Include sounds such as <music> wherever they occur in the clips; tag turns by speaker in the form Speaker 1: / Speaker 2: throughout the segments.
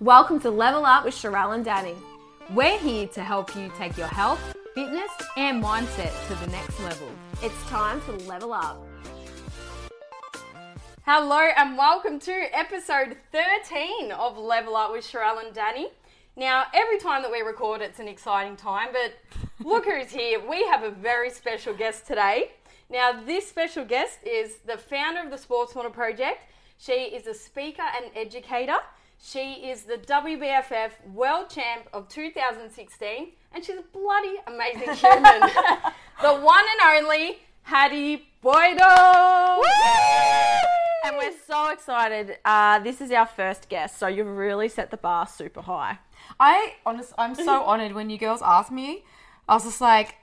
Speaker 1: Welcome to Level Up with Sharelle and Dani. We're here to help you take your health, fitness, and mindset to the next level. It's time to level up.
Speaker 2: Hello and welcome to episode 13 of Level Up with Sharelle and Dani. Now, every time that we record, it's an exciting time, but look who's here. We have a very special guest today. Now, this special guest is the founder of the Sports Model Project. She is a speaker and educator. She is the WBFF World Champ of 2016, and she's a bloody amazing human. <laughs> the one and only Hattie Boydle.
Speaker 1: And we're so excited. Uh, this is our first guest, so you've really set the bar super high.
Speaker 3: I honest, I'm so <laughs> honored when you girls asked me. I was just like,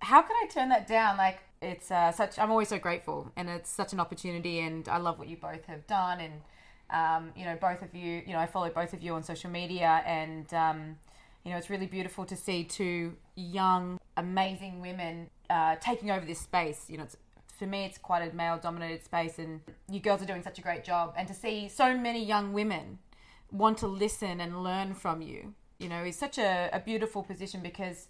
Speaker 3: how can I turn that down? Like, it's uh, such. I'm always so grateful, and it's such an opportunity, and I love what you both have done, and um, you know, both of you. You know, I follow both of you on social media, and um, you know, it's really beautiful to see two young, amazing women uh, taking over this space. You know, it's, for me, it's quite a male-dominated space, and you girls are doing such a great job. And to see so many young women want to listen and learn from you, you know, is such a, a beautiful position because,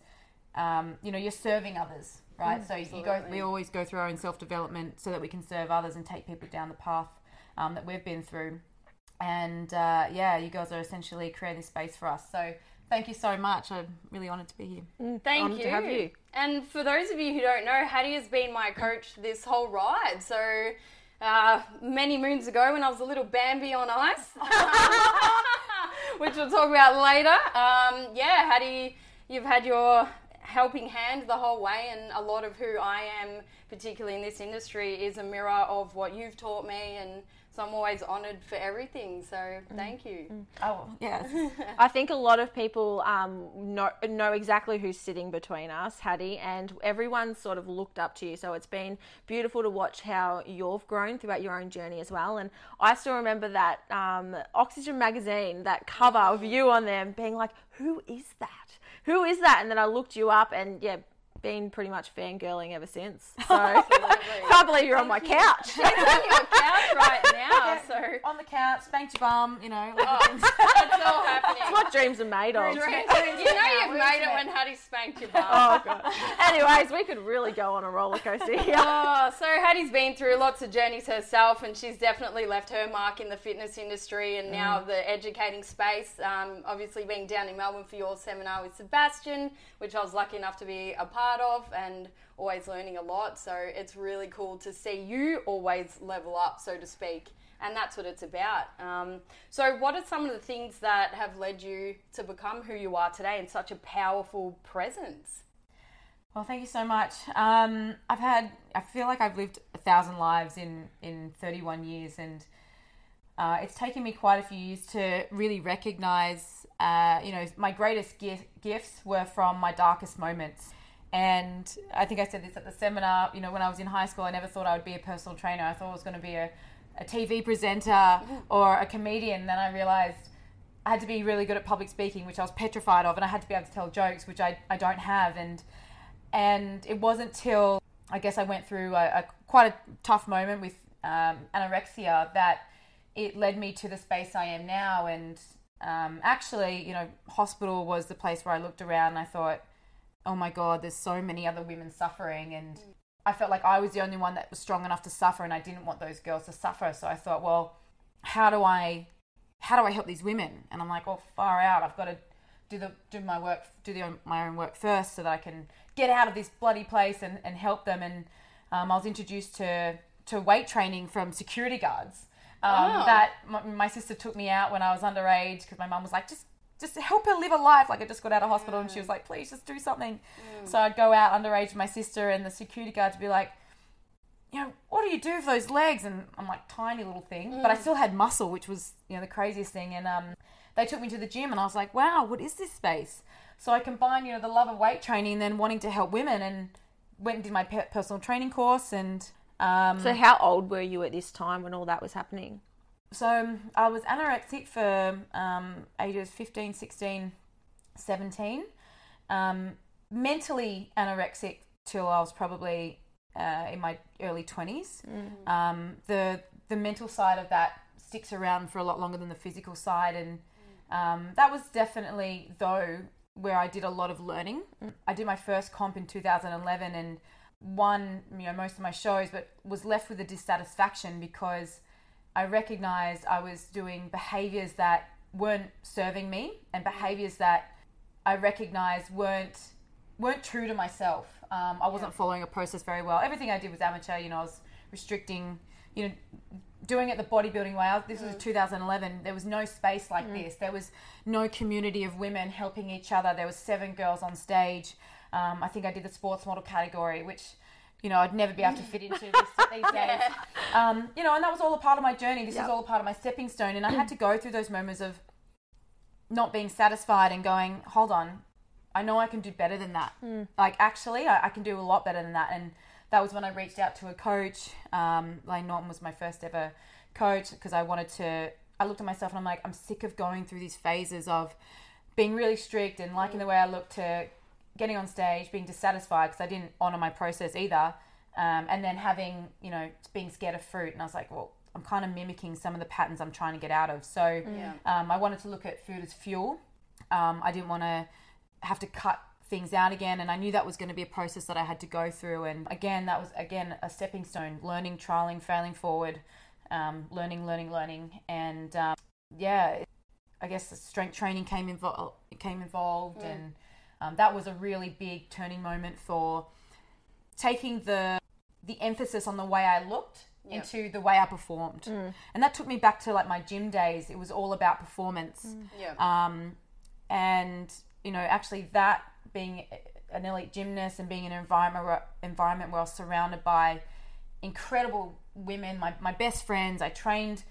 Speaker 3: um, you know, you're serving others, right? so you go, we always go through our own self development so that we can serve others and take people down the path um, that we've been through. And uh, yeah, you girls are essentially creating this space for us. So thank you so much. I'm really honoured to be here.
Speaker 2: Thank
Speaker 1: Honoured
Speaker 2: you.
Speaker 1: to have you.
Speaker 2: And for those of you who don't know, Hattie has been my coach this whole ride. So uh, many moons ago, when I was a little Bambi on ice, <laughs> which we'll talk about later. Um, yeah, Hattie, you've had your helping hand the whole way, and a lot of who I am, particularly in this industry, is a mirror of what you've taught me, and so I'm always honoured for everything. So thank you.
Speaker 3: Oh, <laughs> yes.
Speaker 1: I think a lot of people um, know, know exactly who's sitting between us, Hattie, and everyone's sort of looked up to you. So it's been beautiful to watch how you've grown throughout your own journey as well. And I still remember that um, Oxygen magazine, that cover of you on them, being like, "Who is that? Who is that?" And then I looked you up, and yeah. Been pretty much fangirling ever since. <laughs> So can't believe you're on my couch.
Speaker 2: She's on your couch right <laughs> now, so
Speaker 3: On the couch, spanked your bum, you know.
Speaker 2: Oh, <laughs> that's all happening.
Speaker 1: That's what dreams are made of.
Speaker 2: you know you've made it when Hattie spanked your bum.
Speaker 1: Oh god. Anyways, we could really go on a roller coaster here.
Speaker 2: Oh, so Hattie's been through lots of journeys herself, and she's definitely left her mark in the fitness industry and now the educating space. Um, obviously, being down in Melbourne for your seminar with Sebastian, which I was lucky enough to be a part of, and always learning a lot. So it's really cool to see you always level up, so to speak. And that's what it's about. Um, so, what are some of the things that have led you to become who you are today and such a powerful presence?
Speaker 3: Well, thank you so much. Um, I've had, I feel like I've lived a thousand lives in, in 31 years, and uh, it's taken me quite a few years to really recognize, uh, you know, my greatest gi- gifts were from my darkest moments. And I think I said this at the seminar, you know, when I was in high school, I never thought I would be a personal trainer. I thought I was going to be a, a TV presenter or a comedian. Then I realized I had to be really good at public speaking, which I was petrified of, and I had to be able to tell jokes, which I, I don't have. And and it wasn't till I guess I went through a, a quite a tough moment with um, anorexia that it led me to the space I am now. And um, actually, you know, hospital was the place where I looked around and I thought, oh my god, there's so many other women suffering, and I felt like I was the only one that was strong enough to suffer, and I didn't want those girls to suffer. So I thought, well, how do I how do I help these women? And I'm like, oh, far out. I've got to do the do my work, do the my own work first, so that I can get out of this bloody place and, and help them. And um, I was introduced to to weight training from security guards. Um,
Speaker 2: Oh.
Speaker 3: That my, my sister took me out when I was underage because my mum was like, just just help her live a life. Like I just got out of hospital and she was like, please just do something. So I'd go out underage with my sister and the security guard to be like, you know, what do you do for those legs? And I'm like, tiny little thing, but I still had muscle, which was, you know, the craziest thing. And um, they took me to the gym and I was like, wow, what is this space? So I combined, you know, the love of weight training and then wanting to help women and went and did my personal training course. And um,
Speaker 1: So how old were you at this time when all that was happening?
Speaker 3: So um, I was anorexic for um, ages 15, 16, 17. Um, mentally anorexic till I was probably uh, in my early 20s. Um, the the mental side of that sticks around for a lot longer than the physical side, and Um, that was definitely, though, where I did a lot of learning. I did my first comp in 2011 and won, you know, most of my shows, but was left with a dissatisfaction because I recognized I was doing behaviors that weren't serving me and behaviors that I recognized weren't weren't true to myself. Um, I wasn't following a process very well. Everything I did was amateur. You know, I was restricting. You know, doing it the bodybuilding way. I- This was 2011. There was no space like this. There was no community of women helping each other. There was seven girls on stage. Um, I think I did the sports model category, which you know I'd never be able to fit into this, <laughs> these days. Um, you know, and that was all a part of my journey. This
Speaker 1: Yep.
Speaker 3: was all a part of my stepping stone, and I had to <clears throat> go through those moments of not being satisfied and going, hold on, I know I can do better than that. Like, actually, I, I can do a lot better than that. And that was when I reached out to a coach. Um, Layne Norton was my first ever coach because I wanted to. I looked at myself and I'm like, I'm sick of going through these phases of being really strict and liking the way I look to getting on stage, being dissatisfied because I didn't honor my process either. Um, and then having, you know, being scared of fruit. And I was like, well, I'm kind of mimicking some of the patterns I'm trying to get out of. So
Speaker 2: Yeah.
Speaker 3: um, I wanted to look at food as fuel. Um, I didn't want to have to cut things out again and I knew that was going to be a process that I had to go through and again that was again a stepping stone learning trialing failing forward um, learning learning learning and um, yeah I guess the strength training came involved came involved and um, that was a really big turning moment for taking the the emphasis on the way I looked
Speaker 2: Yep.
Speaker 3: into the way I performed. And that took me back to like my gym days. It was all about performance.
Speaker 2: Yeah.
Speaker 3: um, and you know actually that being an elite gymnast and being in an environment where, environment where I was surrounded by incredible women my, my best friends. I trained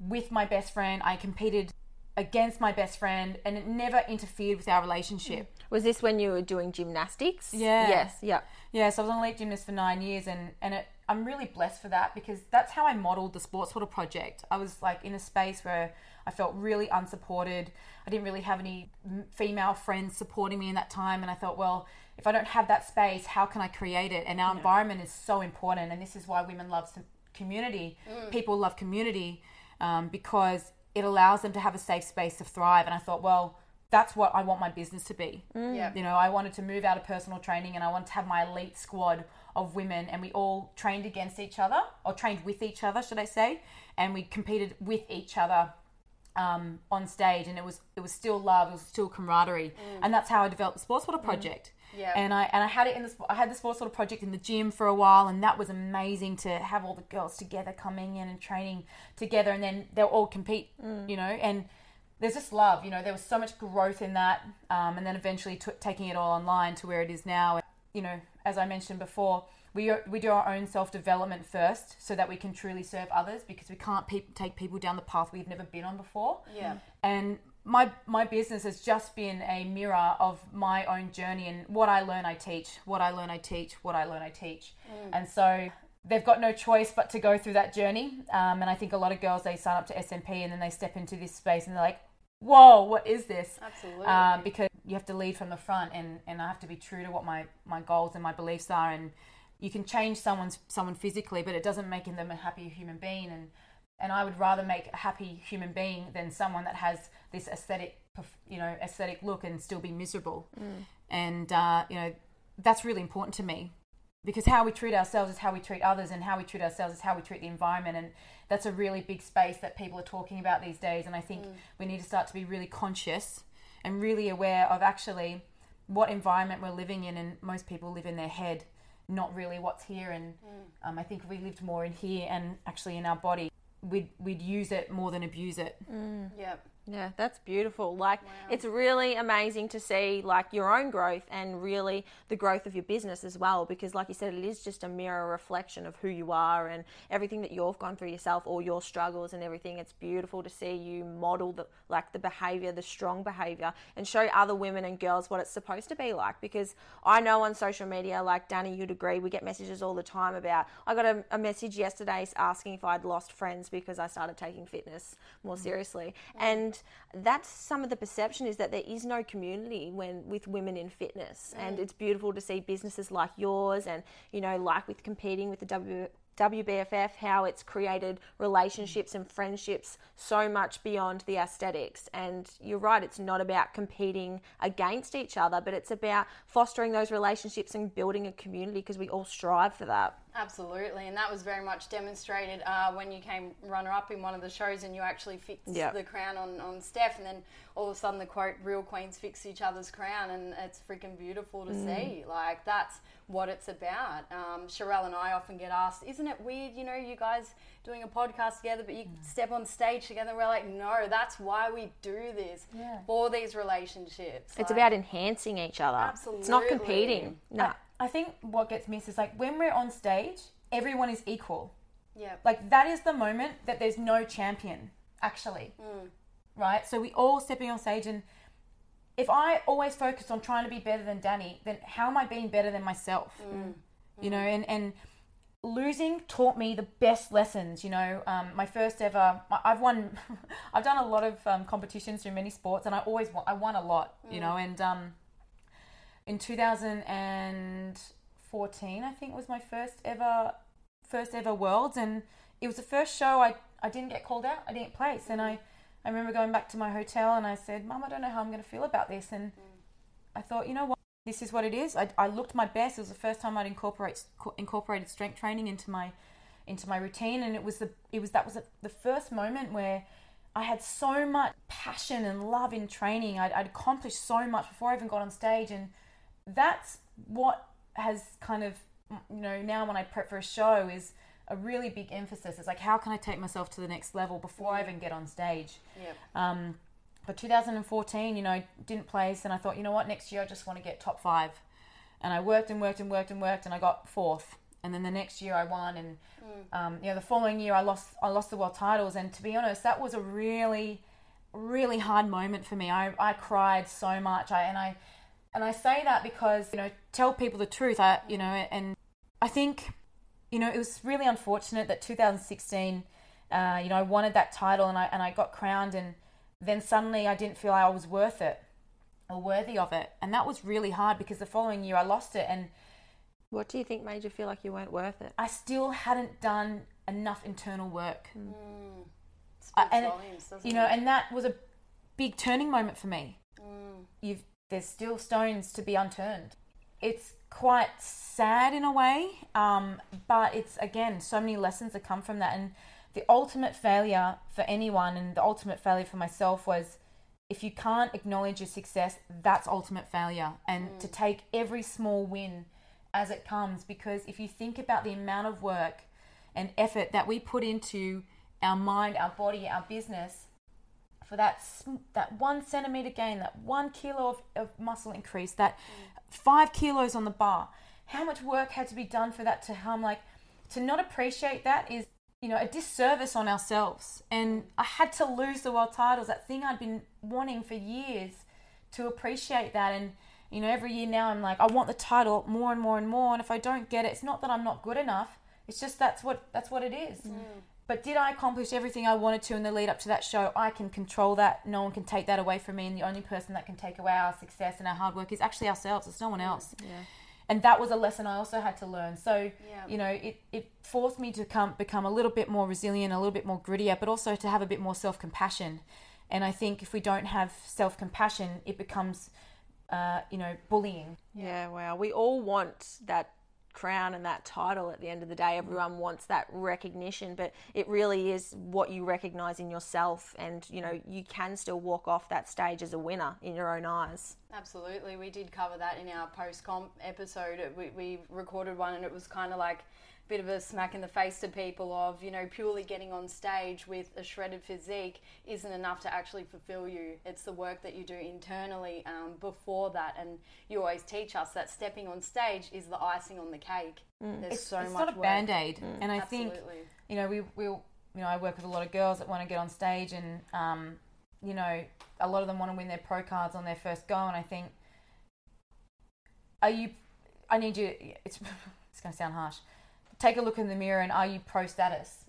Speaker 3: with my best friend. I competed against my best friend and it never interfered with our relationship
Speaker 1: Was this when you were doing gymnastics?
Speaker 3: Yeah.
Speaker 1: Yes. Yeah.
Speaker 3: yeah, so I was an elite gymnast for nine years, and and it, I'm really blessed for that because that's how I modeled the Sports Model Project. I was like in a space where I felt really unsupported. I didn't really have any female friends supporting me in that time, and I thought, well, if I don't have that space, how can I create it? And our environment is so important, and this is why women love community. People love community um, because it allows them to have a safe space to thrive. And I thought, well. That's what I want my business to be.
Speaker 2: Yeah.
Speaker 3: You know, I wanted to move out of personal training and I wanted to have my elite squad of women and we all trained against each other or trained with each other, should I say, and we competed with each other um, on stage and it was it was still love, it was still camaraderie. And that's how I developed the Sports Model Project.
Speaker 2: Yeah.
Speaker 3: And I and I had it in the I had the Sports Model Project in the gym for a while and that was amazing to have all the girls together coming in and training together and then they'll all compete, you know, and there's just love, you know. There was so much growth in that, um, and then eventually t- taking it all online to where it is now. And, You know, as I mentioned before, we we do our own self development first, so that we can truly serve others, because we can't pe- take people down the path we've never been on before.
Speaker 2: Yeah.
Speaker 3: And my my business has just been a mirror of my own journey and what I learn, I teach. What I learn, I teach. What I learn, I teach. And so they've got no choice but to go through that journey. Um, and I think a lot of girls they sign up to SMP and then they step into this space and they're like, "Whoa, what is this?"
Speaker 2: Absolutely.
Speaker 3: Um, because you have to lead from the front, and, and I have to be true to what my, my goals and my beliefs are. And you can change someone's someone physically, but it doesn't make them a happy human being. And and I would rather make a happy human being than someone that has this aesthetic, you know, aesthetic look and still be miserable. And uh, you know, that's really important to me because how we treat ourselves is how we treat others, and how we treat ourselves is how we treat the environment. And that's a really big space that people are talking about these days. And I think we need to start to be really conscious and really aware of actually what environment we're living in. And most people live in their head, not really what's here. And um, I think we lived more in here and actually in our body, we'd, we'd use it more than abuse it. Mm.
Speaker 2: Yep.
Speaker 1: Yeah, that's beautiful. Like it's really amazing to see like your own growth and really the growth of your business as well because like you said it is just a mirror reflection of who you are and everything that you've gone through yourself all your struggles and everything. It's beautiful to see you model the like the behavior, the strong behavior and show other women and girls what it's supposed to be like because I know on social media like Dani you'd agree we get messages all the time about I got a, a message yesterday asking if I'd lost friends because I started taking fitness more mm. seriously and that's some of the perception is that there is no community when with women in fitness. And mm. it's beautiful to see businesses like yours and you know like with competing with the w, WBFF, how it's created relationships and friendships so much beyond the aesthetics. And you're right, it's not about competing against each other, but it's about fostering those relationships and building a community because we all strive for that.
Speaker 2: Absolutely, and that was very much demonstrated uh, when you came runner up in one of the shows and you actually fixed
Speaker 1: Yep.
Speaker 2: the crown on, on Steph, and then all of a sudden the quote, real queens fix each other's crown, and it's freaking beautiful to see. Like, that's what it's about. Um, Sharelle and I often get asked, Isn't it weird, you know, you guys doing a podcast together, but you step on stage together? We're like, No, that's why we do this
Speaker 3: Yeah.
Speaker 2: for these relationships.
Speaker 1: It's
Speaker 2: Like,
Speaker 1: about enhancing each other. Absolutely. It's not competing. No.
Speaker 3: I think what gets missed is like when we're on stage, everyone is equal.
Speaker 2: yeah,
Speaker 3: Like that is the moment that there's no champion, actually. Right? So we all stepping on stage and if I always focus on trying to be better than Dani, then how am I being better than myself? You know, and and losing taught me the best lessons. You know, um, my first ever, I've won, <laughs> I've done a lot of um, competitions through many sports, and I always won, I won a lot. You know, and um, in 2014, I think was my first ever, first ever worlds, and it was the first show I I didn't get called out, I didn't place, and I. I remember going back to my hotel and I said, Mum, I don't know how I'm going to feel about this. And mm. I thought, you know what? This is what it is. I, I looked my best. It was the first time I'd incorporate co- incorporated strength training into my into my routine, and it was the it was that was the, the first moment where I had so much passion and love in training. I'd, I'd accomplished so much before I even got on stage, and that's what has kind of you know now when I prep for a show is a really big emphasis. It's like how can I take myself to the next level before I even get on stage.
Speaker 2: Yep.
Speaker 3: Um, but 2014, you know, didn't place, and I thought, you know what, next year I just want to get top five. And I worked and worked and worked and worked, and I got fourth. And then the next year I won, and um, you know, the following year I lost. I lost the world titles, and to be honest, that was a really, really hard moment for me. I, I cried so much. I and I and I say that because you know, tell people the truth. I you know, and I think you know, it was really unfortunate that 2016, uh, you know, I wanted that title and I and I got crowned, and then suddenly I didn't feel I was worth it or worthy of it, and that was really hard because the following year I lost it, and
Speaker 1: What do you think made you feel like you weren't worth it?
Speaker 3: I still hadn't done enough internal work,
Speaker 2: Speaks
Speaker 3: Uh, and
Speaker 2: volumes, doesn't
Speaker 3: you know,
Speaker 2: it?
Speaker 3: and that was a big turning moment for me. You've there's still stones to be unturned. It's quite sad in a way, um, but it's again so many lessons that come from that. And the ultimate failure for anyone, and the ultimate failure for myself was if you can't acknowledge your success, that's ultimate failure. And to take every small win as it comes, because if you think about the amount of work and effort that we put into our mind, our body, our business, for that that one centimeter gain, that one kilo of, of muscle increase, that five kilos on the bar, how much work had to be done for that to come? Like to not appreciate that is you know a disservice on ourselves. And I had to lose the world titles, that thing I'd been wanting for years, to appreciate that. And you know every year now I'm like I want the title more and more and more. And if I don't get it, it's not that I'm not good enough. It's just that's what that's what it is. Mm. But did I accomplish everything I wanted to in the lead up to that show? I can control that. No one can take that away from me. And the only person that can take away our success and our hard work is actually ourselves. It's no one else.
Speaker 1: Yeah.
Speaker 3: And that was a lesson I also had to learn. So,
Speaker 2: Yeah.
Speaker 3: you know, it, it forced me to come become a little bit more resilient, a little bit more grittier, but also to have a bit more self compassion. And I think if we don't have self compassion, it becomes, uh, you know, bullying.
Speaker 1: Yeah, wow. We all want that crown and that title at the end of the day. Everyone wants that recognition, but it really is what you recognize in yourself. And, you know, you can still walk off that stage as a winner in your own eyes.
Speaker 2: Absolutely, we did cover that in our post comp episode. We, we recorded one, and it was kind of like bit of a smack in the face to people of you know purely getting on stage with a shredded physique isn't enough to actually fulfill you. It's the work that you do internally um, before that, and you always teach us that stepping on stage is the icing on the cake. There's
Speaker 3: It's,
Speaker 2: so
Speaker 3: it's
Speaker 2: much
Speaker 3: not a
Speaker 2: work.
Speaker 3: band aid. And I think you know, we we you know, I work with a lot of girls that want to get on stage, and um, you know, a lot of them want to win their pro cards on their first go, and I think, are you? I need you. It's <laughs> it's going to sound harsh. Take a look in the mirror, and are you pro status?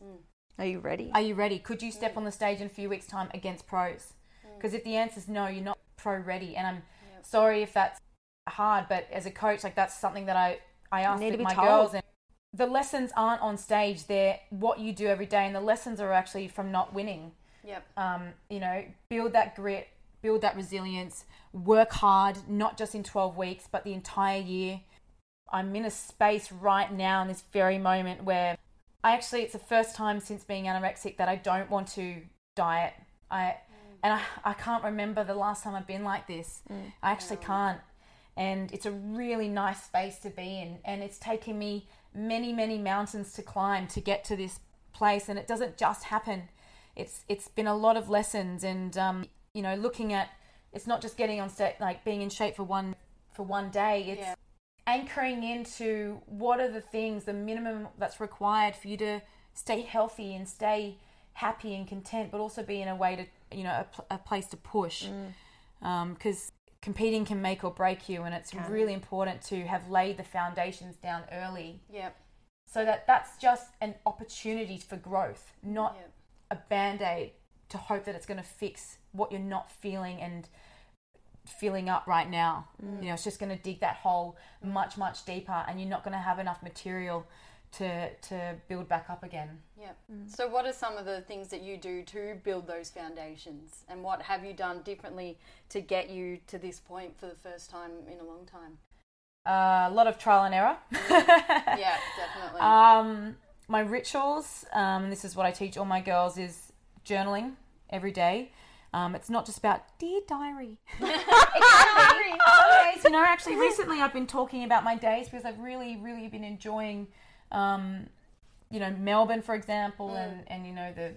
Speaker 1: Are you ready?
Speaker 3: Are you ready? Could you step on the stage in a few weeks' time against pros? Because if the answer is no, you're not pro ready. And I'm sorry if that's hard, but as a coach, like that's something that I I ask
Speaker 1: need to be
Speaker 3: my
Speaker 1: told.
Speaker 3: girls, and the lessons aren't on stage; they're what you do every day, and the lessons are actually from not winning.
Speaker 2: Yep.
Speaker 3: Um, you know, build that grit, build that resilience, work hard, not just in 12 weeks, but the entire year. I'm in a space right now in this very moment where I actually, it's the first time since being anorexic that I don't want to diet. I, and I, I can't remember the last time I've been like this. I actually can't. And it's a really nice space to be in. And it's taken me many, many mountains to climb to get to this place. And it doesn't just happen. It's it's been a lot of lessons and um, you know, looking at it's not just getting on stage like being in shape for one for one day. It's
Speaker 2: Yeah.
Speaker 3: Anchoring into what are the things, the minimum that's required for you to stay healthy and stay happy and content, but also be in a way to, you know, a, pl- a place to push. Mm. Um, because competing can make or break you, and it's really important to have laid the foundations down early
Speaker 2: Yep.
Speaker 3: so that that's just an opportunity for growth, not
Speaker 2: Yep.
Speaker 3: a band aid to hope that it's going to fix what you're not feeling and filling up right now. You know, it's just going to dig that hole much, much deeper, and you're not going to have enough material to to build back up again.
Speaker 2: Yep. So, what are some of the things that you do to build those foundations, and what have you done differently to get you to this point for the first time in a long time?
Speaker 3: Uh, a lot of trial and error.
Speaker 2: Yeah, <laughs> definitely.
Speaker 3: Um, my rituals, um, and this is what I teach all my girls, is journaling every day. Um, it's not just about dear diary. <laughs> <laughs> be. You know, actually, recently I've been talking about my days because I've really, really been enjoying, um, you know, Melbourne, for example, and, and you know the,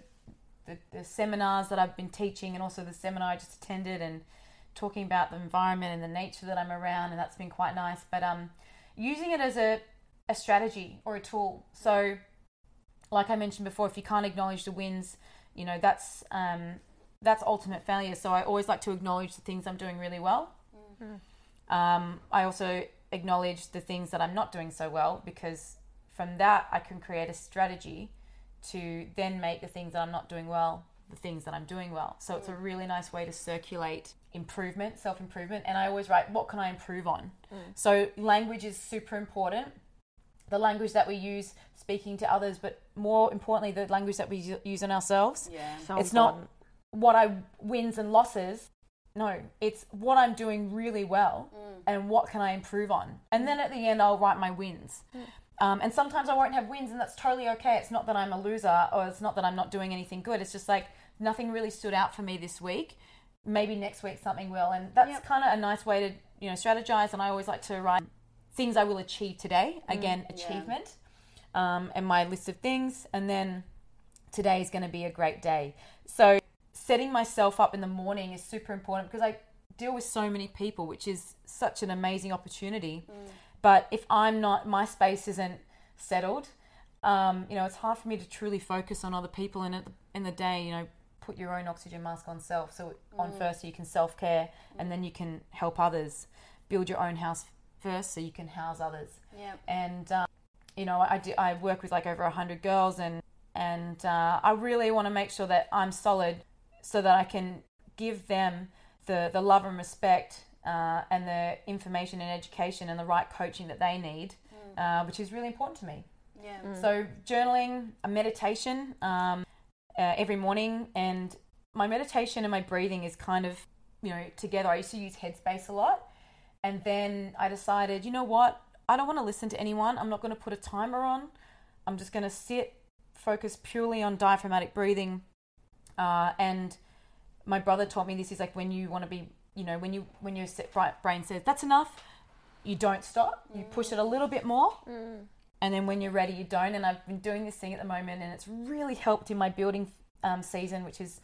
Speaker 3: the the seminars that I've been teaching, and also the seminar I just attended, and talking about the environment and the nature that I'm around, and that's been quite nice. But um, using it as a a strategy or a tool. So, like I mentioned before, if you can't acknowledge the wins, you know that's um, that's ultimate failure. So I always like to acknowledge the things I'm doing really well. Mm. Um, I also acknowledge the things that I'm not doing so well because from that I can create a strategy to then make the things that I'm not doing well the things that I'm doing well. So it's a mm. really nice way to circulate improvement, self improvement. And I always write, what can I improve on? Mm. So language is super important. The language that we use speaking to others, but more importantly, the language that we use on ourselves.
Speaker 2: yeah.
Speaker 1: So
Speaker 3: it's not
Speaker 1: important.
Speaker 3: What I wins and losses. No, it's what I'm doing really well and what can I improve on. And then at the end, I'll write my wins. Um, and sometimes I won't have wins, and that's totally okay. It's not that I'm a loser or it's not that I'm not doing anything good. It's just like nothing really stood out for me this week. Maybe next week something will. And that's
Speaker 2: Yep.
Speaker 3: kind of a nice way to, you know, strategize. And I always like to write things I will achieve today. Again,
Speaker 2: yeah.
Speaker 3: achievement. Um, and my list of things. And then today is going to be a great day. So setting myself up in the morning is super important because I deal with so many people, which is such an amazing opportunity. But if I'm not, my space isn't settled. Um, you know, it's hard for me to truly focus on other people. And at the, in the day, you know, put your own oxygen mask on self. So on first, so you can self care, and then you can help others. Build your own house first, so you can house others
Speaker 2: Yep.
Speaker 3: and um, you know I do I work with like over a hundred girls and and uh, I really want to make sure that I'm solid so that I can give them the the love and respect uh, and the information and education and the right coaching that they need, uh, which is really important to me.
Speaker 2: Yeah.
Speaker 3: So journaling, a meditation um, uh, every morning, and my meditation and my breathing is kind of you know together. I used to use Headspace a lot, and then I decided, you know what, I don't want to listen to anyone. I'm not going to put a timer on. I'm just going to sit, focus purely on diaphragmatic breathing, uh, and my brother taught me this. Is like when you want to be, you know, when you when your set- brain says that's enough, you don't stop. You push it a little bit more, and then when you're ready, you don't. And I've been doing this thing at the moment, and it's really helped in my building um, season, which is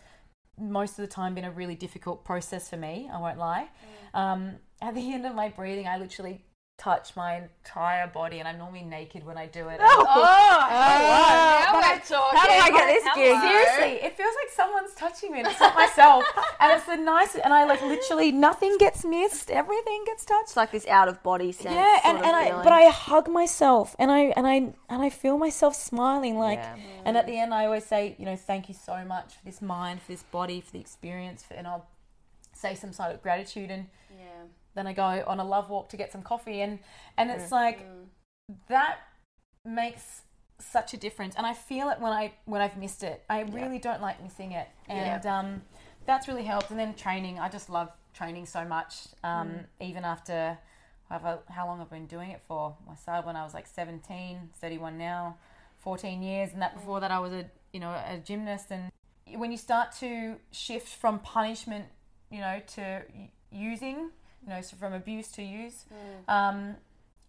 Speaker 3: most of the time been a really difficult process for me. I won't lie. Um, at the end of my breathing, I literally touch my entire body, and I'm normally naked when I do it. <laughs>
Speaker 2: Oh,
Speaker 3: wow.
Speaker 2: now
Speaker 3: But
Speaker 2: we're
Speaker 3: I-
Speaker 2: talking.
Speaker 1: how do I get this gig?
Speaker 3: Seriously, it feels like someone's touching me, and it's not myself. <laughs> and it's the nicest. And I like literally nothing gets missed. Everything gets touched.
Speaker 1: It's like this out of body sense.
Speaker 3: Yeah, and, and I but I hug myself and I and I and I feel myself smiling like
Speaker 1: Yeah.
Speaker 3: and at the end I always say, you know, thank you so much for this mind, for this body, for the experience for, and I'll say some sort of gratitude and
Speaker 2: Yeah.
Speaker 3: Then I go on a love walk to get some coffee and and it's like that makes such a difference, and I feel it when I when I've missed it. I really don't like missing it, and um, that's really helped. And then training, I just love training so much. Um, Even after however, how long I've been doing it for. I started when I was like 17, 31 now, 14 years, and that before that I was a you know a gymnast. And when you start to shift from punishment, you know, to using, you know, so from abuse to use, um,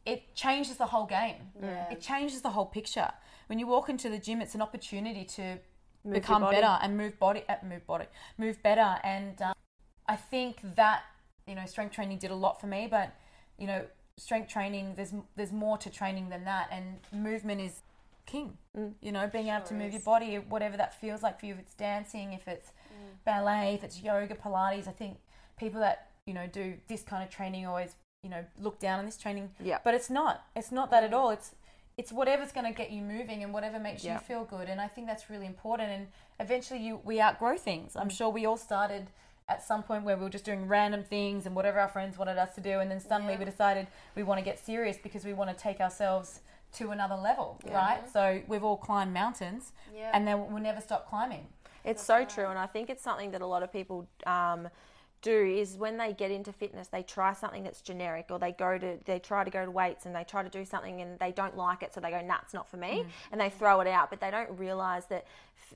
Speaker 3: it changes the whole game.
Speaker 2: Yeah.
Speaker 3: It changes the whole picture. When you walk into the gym, it's an opportunity to
Speaker 1: your
Speaker 3: become better and move body, uh, move body, move better. And um, I think that you know, strength training did a lot for me. But you know, strength training there's there's more to training than that, and movement is king. You know, being able to move
Speaker 2: is.
Speaker 3: your body, whatever that feels like for you. If it's dancing, if it's ballet, if it's yoga, Pilates. I think people that you know do this kind of training always you know look down on this training.
Speaker 1: Yeah.
Speaker 3: But it's not. It's not that at all. It's it's whatever's going to get you moving and whatever makes
Speaker 1: Yeah.
Speaker 3: you feel good. And I think that's really important. And eventually, you we outgrow things.
Speaker 1: Mm.
Speaker 3: I'm sure we all started at some point where we were just doing random things and whatever our friends wanted us to do, and then suddenly
Speaker 2: Yeah.
Speaker 3: we decided we want to get serious because we want to take ourselves to another level, right? So we've all climbed mountains,
Speaker 2: Yeah.
Speaker 3: and then we'll never stop climbing.
Speaker 1: It's so true, and I think it's something that a lot of people um, do is when they get into fitness, they try something that's generic, or they go to they try to go to weights and they try to do something and they don't like it, so they go, "Nah, it's not for me," mm. and they throw it out. But they don't realize that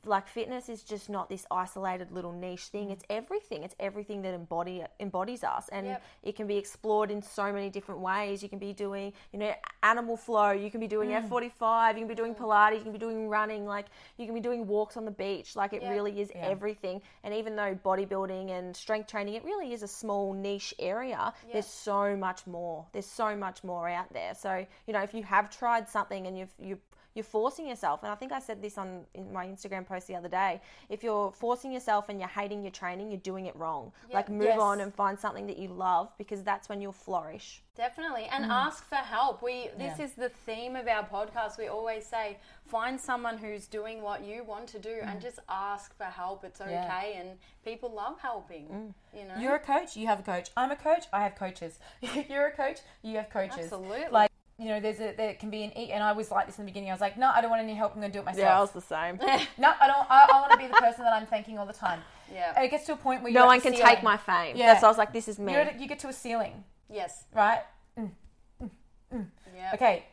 Speaker 1: like fitness is just not this isolated little niche thing. It's mm-hmm. everything. It's everything that embody embodies us, and
Speaker 2: Yep.
Speaker 1: it can be explored in so many different ways. You can be doing, you know, animal flow. You can be doing mm. F45. You can be doing mm. Pilates. You can be doing running. Like you can be doing walks on the beach. Like it
Speaker 2: Yeah.
Speaker 1: really is everything. And even though bodybuilding and strength training, it really is a small niche area. There's so much more. There's so much more out there. So you know, if you have tried something and you've you you're forcing yourself, and I think I said this on in my Instagram post the other day. If you're forcing yourself and you're hating your training, you're doing it wrong. Like move
Speaker 3: Yes.
Speaker 1: on and find something that you love because that's when you'll flourish.
Speaker 2: Definitely. And mm. ask for help. We this
Speaker 3: Yeah.
Speaker 2: is the theme of our podcast. We always say find someone who's doing what you want to do mm. and just ask for help. It's okay
Speaker 3: Yeah.
Speaker 2: and people love helping. Mm. You know?
Speaker 3: You're a coach, you have a coach. I'm a coach, I have coaches. <laughs> You're a coach, you have coaches.
Speaker 2: Absolutely.
Speaker 3: Like, you know, there's a there can be an e and I was like this in the beginning. I was like, no, I don't want any help. I'm going to do it myself.
Speaker 1: Yeah, I was the same. <laughs>
Speaker 3: No, I don't. I, I want to be the person that I'm thanking all the time.
Speaker 2: Yeah.
Speaker 3: And it gets to a point where
Speaker 1: no
Speaker 3: you're
Speaker 1: one
Speaker 3: at the
Speaker 1: can
Speaker 3: ceiling.
Speaker 1: take my fame.
Speaker 3: Yeah.
Speaker 1: That's why I was like, this is me.
Speaker 3: You're at you get to a ceiling,
Speaker 2: yes.
Speaker 3: right?
Speaker 2: Mm, mm, mm, yeah.
Speaker 3: Okay,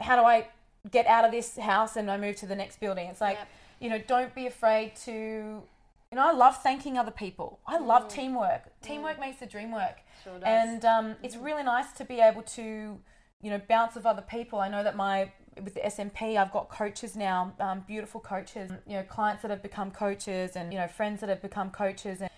Speaker 3: how do I get out of this house and I move to the next building? It's like,
Speaker 2: Yep.
Speaker 3: you know, don't be afraid to. You know, I love thanking other people. I love teamwork. Teamwork makes the dream work.
Speaker 2: Mm. Sure does.
Speaker 3: And um, it's really nice to be able to, you know, bounce with other people. I know that my with the SMP, I've got coaches now, um, beautiful coaches. You know, clients that have become coaches, and you know, friends that have become coaches. And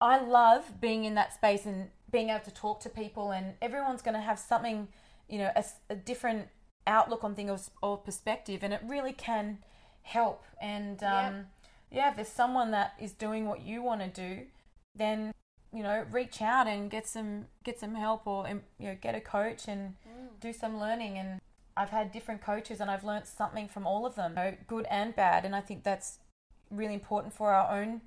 Speaker 3: I love being in that space and being able to talk to people. And everyone's going to have something, you know, a different outlook on things or, or perspective, and it really can help. And um, yeah, if there's someone that is doing what you want to do, then you know reach out and get some get some help or um, you know get a coach and do some learning. And I've had different coaches and I've learned something from all of them you know, good and bad. And I think that's really important for our own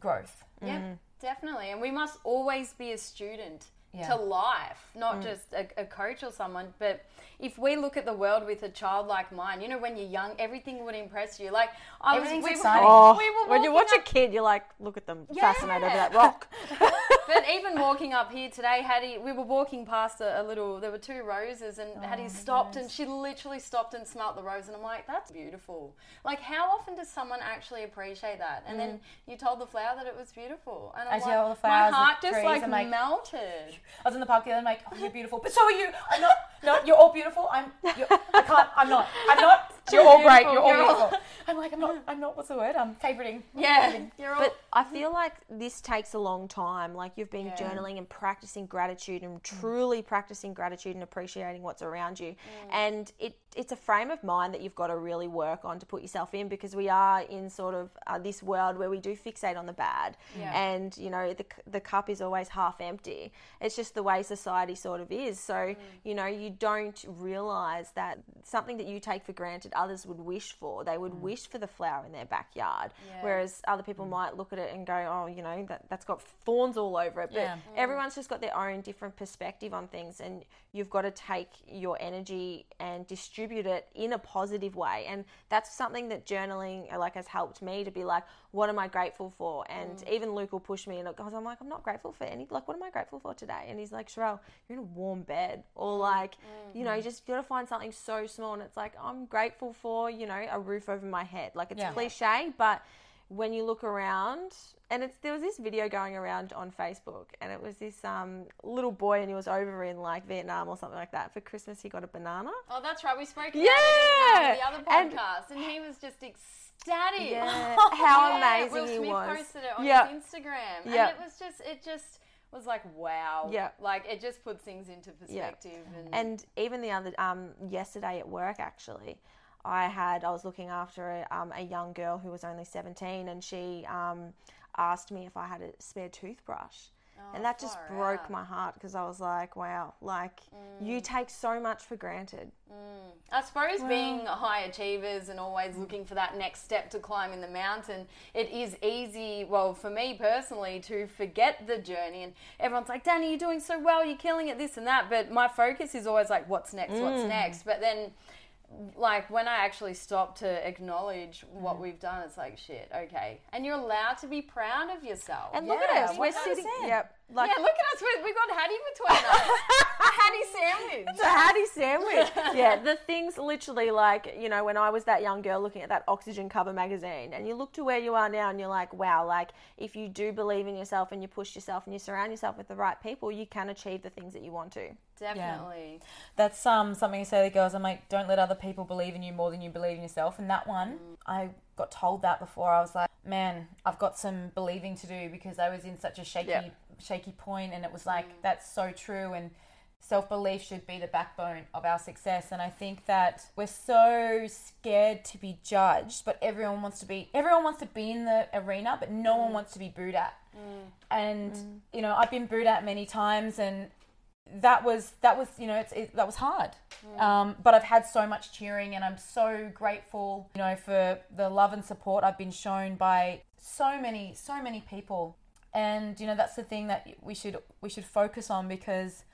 Speaker 3: growth.
Speaker 2: Yeah, definitely. And we must always be a student
Speaker 3: Yeah.
Speaker 2: to life, not mm. just a, a coach or someone. But if we look at the world with a childlike mind, you know, when you're young, everything would impress you. Like, I
Speaker 3: Everything's
Speaker 2: was, we
Speaker 3: exciting.
Speaker 2: Were,
Speaker 1: Oh,
Speaker 2: we were
Speaker 1: when you watch
Speaker 2: walking
Speaker 1: a kid, you're like, look at them,
Speaker 2: Yeah.
Speaker 1: fascinated over that rock. <laughs>
Speaker 2: But <laughs> even walking up here today, Hattie, we were walking past a, a little. There were two roses, and oh Hattie stopped, and she literally stopped and smelt the rose, and I'm like, "That's beautiful." Like, how often does someone actually appreciate that? And mm. then you told the flower that it was beautiful, and I'm
Speaker 3: I
Speaker 2: like,
Speaker 3: tell the flowers,
Speaker 2: my heart just like,
Speaker 3: like-
Speaker 2: melted.
Speaker 3: I was in the park the other night. I'm like, oh, you're beautiful, but so are you. I'm not. No, you're all beautiful. I'm. You're, I can't. I'm not. I'm not. <laughs> You're all great.
Speaker 2: beautiful.
Speaker 3: You're all
Speaker 2: You're all-
Speaker 3: beautiful. I'm like, I'm not. I'm not. What's the word? I'm favoriting.
Speaker 2: Yeah, you're all.
Speaker 1: But I feel like this takes a long time. Like you've been
Speaker 2: Yeah.
Speaker 1: journaling and practicing gratitude and truly practicing gratitude and appreciating what's around you.
Speaker 2: Mm.
Speaker 1: And it it's a frame of mind that you've got to really work on to put yourself in because we are in sort of uh, this world where we do fixate on the bad.
Speaker 2: Yeah.
Speaker 1: And you know the the cup is always half empty. It's just the way society sort of is. So
Speaker 2: Mm.
Speaker 1: you know you you don't realize that something that you take for granted others would wish for they would wish for the flower in their backyard
Speaker 2: Yeah.
Speaker 1: whereas other people might look at it and go oh you know that, that's got thorns all over it but
Speaker 3: Yeah.
Speaker 1: everyone's just got their own different perspective on things and you've got to take your energy and distribute it in a positive way. And that's something that journaling uh, like has helped me to be like what am i grateful for? And mm. even luke will push me and because i'm like i'm not grateful for any like what am i grateful for today? And he's like Sharelle, you're in a warm bed. Or mm, like mm, you know you just got to find something so small and it's like i'm grateful for you know a roof over my head. Like it's
Speaker 3: Yeah.
Speaker 1: cliche but when you look around and it's there was this video going around on Facebook and it was this um, little boy and he was over in like Vietnam or something like that for Christmas he got a banana
Speaker 2: Oh, that's right. We spoke about
Speaker 1: Yeah!
Speaker 2: it in um, the other
Speaker 1: And-
Speaker 2: podcast, and, he was just ecstatic.
Speaker 1: yeah <laughs> how
Speaker 2: Yeah,
Speaker 1: amazing
Speaker 2: Will
Speaker 1: he
Speaker 2: Smith
Speaker 1: was
Speaker 2: posted it on
Speaker 1: yeah
Speaker 2: his Instagram,
Speaker 1: Yeah.
Speaker 2: and it was just, it just was like, wow.
Speaker 1: Yeah.
Speaker 2: Like it just puts things into perspective. And,
Speaker 1: And even the other um, yesterday at work, actually, I had I was looking after a, um, a young girl who was only seventeen, and she um, asked me if I had a spare toothbrush. and that just broke
Speaker 2: out.
Speaker 1: my heart because I was like, "Wow! Like you take so much for granted."
Speaker 2: I suppose being high achievers and always looking for that next step to climb in the mountain, it is easy, well, for me personally, to forget the journey. And everyone's like, Dani, you're doing so well, you're killing it, this and that. But my focus is always like, what's next, what's
Speaker 1: Mm.
Speaker 2: next? But then, like, when I actually stop to acknowledge what
Speaker 1: Mm.
Speaker 2: we've done, it's like, shit, okay. And you're allowed to be proud of yourself.
Speaker 1: And look at us, we're sitting. Yep, like
Speaker 2: yeah, look at us. we- We've got Hattie between us. <laughs> A Hattie sandwich.
Speaker 1: the Hattie sandwich. <laughs> yeah, the things literally like, you know, when I was that young girl looking at that oxygen cover magazine and you look to where you are now and you're like, wow, like if you do believe in yourself and you push yourself and you surround yourself with the right people, you can achieve the things that you want to.
Speaker 2: Definitely.
Speaker 3: That's um something you say to the girls. I'm like, don't let other people believe in you more than you believe in yourself. And that one,
Speaker 2: Mm.
Speaker 3: I got told that before. I was like, man, I've got some believing to do because I was in such a shaky,
Speaker 1: Yeah.
Speaker 3: Shaky point, and it was like
Speaker 2: Mm.
Speaker 3: that's so true. And self belief should be the backbone of our success. And I think that we're so scared to be judged, but everyone wants to be. Everyone wants to be in the arena, but no
Speaker 2: Mm.
Speaker 3: one wants to be booed at. And you know, I've been booed at many times, and that was that was you know it's, it, that was hard um, but i've had so much cheering and i'm so grateful you know for the love and support i've been shown by so many so many people and you know that's the thing that we should we should focus on because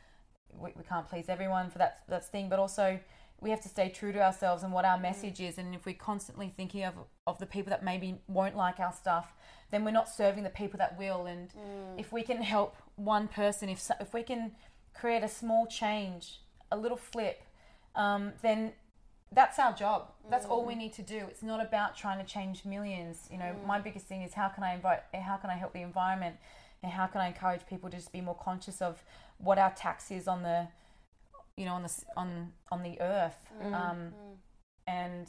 Speaker 3: we, we can't please everyone for that that's thing. But also we have to stay true to ourselves and what our message is. And if we're constantly thinking of of the people that maybe won't like our stuff then we're not serving the people that will. And if we can help one person if if we can create a small change a little flip um, then that's our job. That's all we mm. need to do. It's not about trying to change millions. You know my mm. biggest thing is how can i invite how can i help the environment? And how can i encourage people to just be more conscious of what our tax is on the you know on the on on the earth? Mm, um, and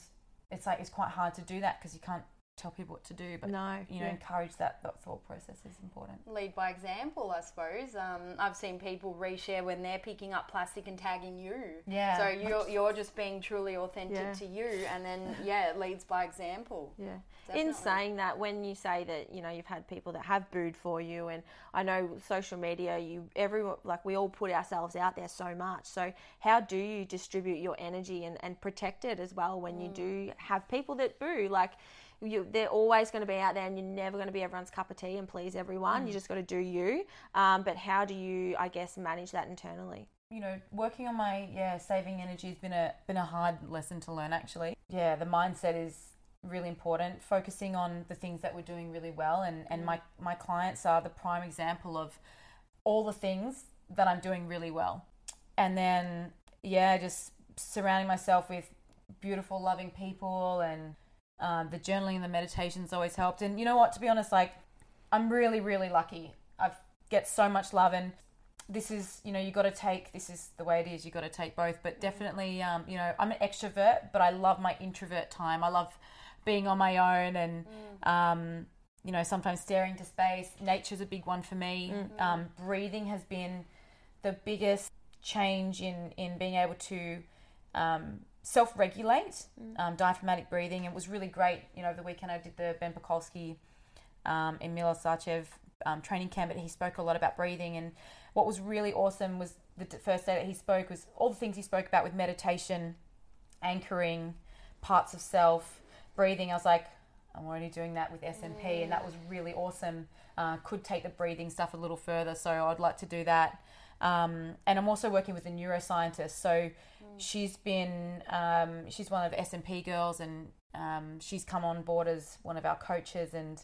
Speaker 3: it's like it's quite hard to do that because you can't tell people what to do but
Speaker 1: No,
Speaker 3: you know
Speaker 1: yeah.
Speaker 3: encourage that, that thought process is important
Speaker 2: lead by example, I suppose. Um, I've seen people reshare when they're picking up plastic and tagging you.
Speaker 3: Yeah.
Speaker 2: So you're <laughs> you're just being truly authentic
Speaker 1: Yeah.
Speaker 2: to you, and then yeah, it leads by example. <laughs>
Speaker 1: Yeah.
Speaker 2: Definitely.
Speaker 1: In saying that, when you say that, you know, you've had people that have booed for you, and I know social media, you everyone like we all put ourselves out there so much. So how do you distribute your energy and, and protect it as well when you do have people that boo? Like you, they're always going to be out there, and you're never going to be everyone's cup of tea and please everyone. You just got to do you. Um, but how do you, I guess, manage that internally?
Speaker 3: you know, working on my yeah saving energy has been a been a hard lesson to learn actually. Yeah, the mindset is really important. Focusing on the things that we're doing really well, and and my my clients are the prime example of all the things that I'm doing really well. And then yeah, just surrounding myself with beautiful, loving people, and um, the journaling and the meditations always helped. And you know what? To be honest, like I'm really really lucky. I've get so much love and this is you know you got to take this is the way it is you got to take both but definitely um, you know i'm an extrovert but i love my introvert time i love being on my own and um, you know sometimes staring into space nature's a big one for me um, breathing has been the biggest change in in being able to um, self-regulate um, diaphragmatic breathing it was really great you know the weekend i did the ben Pakulski um, Emil Sachev um, training camp, but he spoke a lot about breathing. And what was really awesome was the first day that he spoke was all the things he spoke about with meditation, anchoring, parts of self, breathing. I was like, I'm already doing that with SMP, and that was really awesome. Uh, could take the breathing stuff a little further, so I'd like to do that. Um, and I'm also working with a neuroscientist, so she's been um, she's one of the SMP girls, and um, she's come on board as one of our coaches, and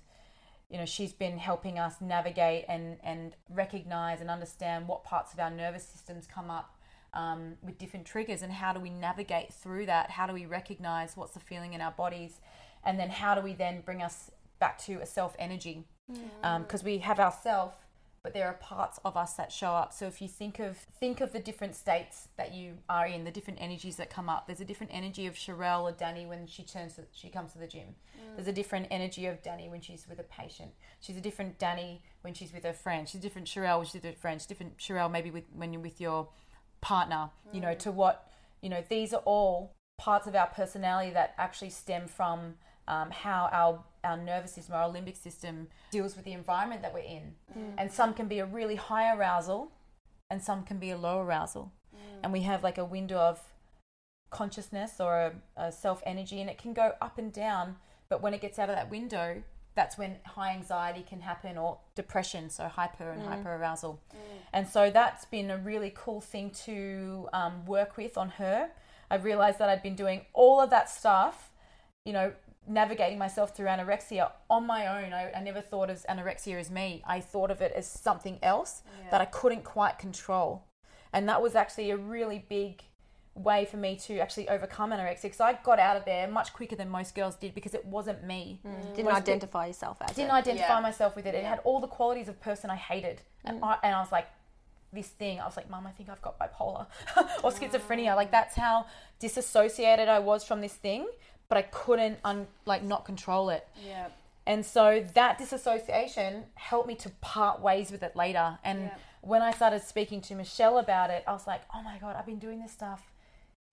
Speaker 3: you know she's been helping us navigate and and recognize and understand what parts of our nervous systems come up um, with different triggers and how do we navigate through that? How do we recognize what's the feeling in our bodies? And then how do we then bring us back to a self energy because we have ourself but there are parts of us that show up. So if you think of think of the different states that you are in the different energies that come up there's a different energy of Sharelle or Dani when she turns to, she comes to the gym. Mm. There's a different energy of Dani when she's with a patient. She's a different Dani when she's with her friend. She's a different Sharelle when she's with her friends different Sharelle maybe with when you're with your partner you know mm. to what you know these are all parts of our personality that actually stem from um, how our our nervous system, our limbic system deals with the environment that we're in. And some can be a really high arousal, and some can be a low arousal. And we have like a window of consciousness or a, a self energy, and it can go up and down. But when it gets out of that window, that's when high anxiety can happen or depression, so hyper and hyper arousal. And so that's been a really cool thing to um, work with on her. I realized that I'd been doing all of that stuff, you know, navigating myself through anorexia on my own. I, I never thought of anorexia as me. I thought of it as something else that I couldn't quite control. And that was actually a really big way for me to actually overcome anorexia because I got out of there much quicker than most girls did because it wasn't me. Mm.
Speaker 1: Didn't
Speaker 3: Most
Speaker 1: identify yourself as
Speaker 3: didn't
Speaker 1: it.
Speaker 3: identify
Speaker 2: Yeah.
Speaker 3: myself with it. It had all the qualities of person I hated, and, mm. I, and I was like, this thing. I was like, Mum, I think I've got bipolar <laughs> or mm. schizophrenia. Like that's how disassociated I was from this thing, but I couldn't un- like not control it.
Speaker 2: Yeah.
Speaker 3: And so that disassociation helped me to part ways with it later. And
Speaker 2: Yeah.
Speaker 3: when I started speaking to Michelle about it, I was like, oh my God, I've been doing this stuff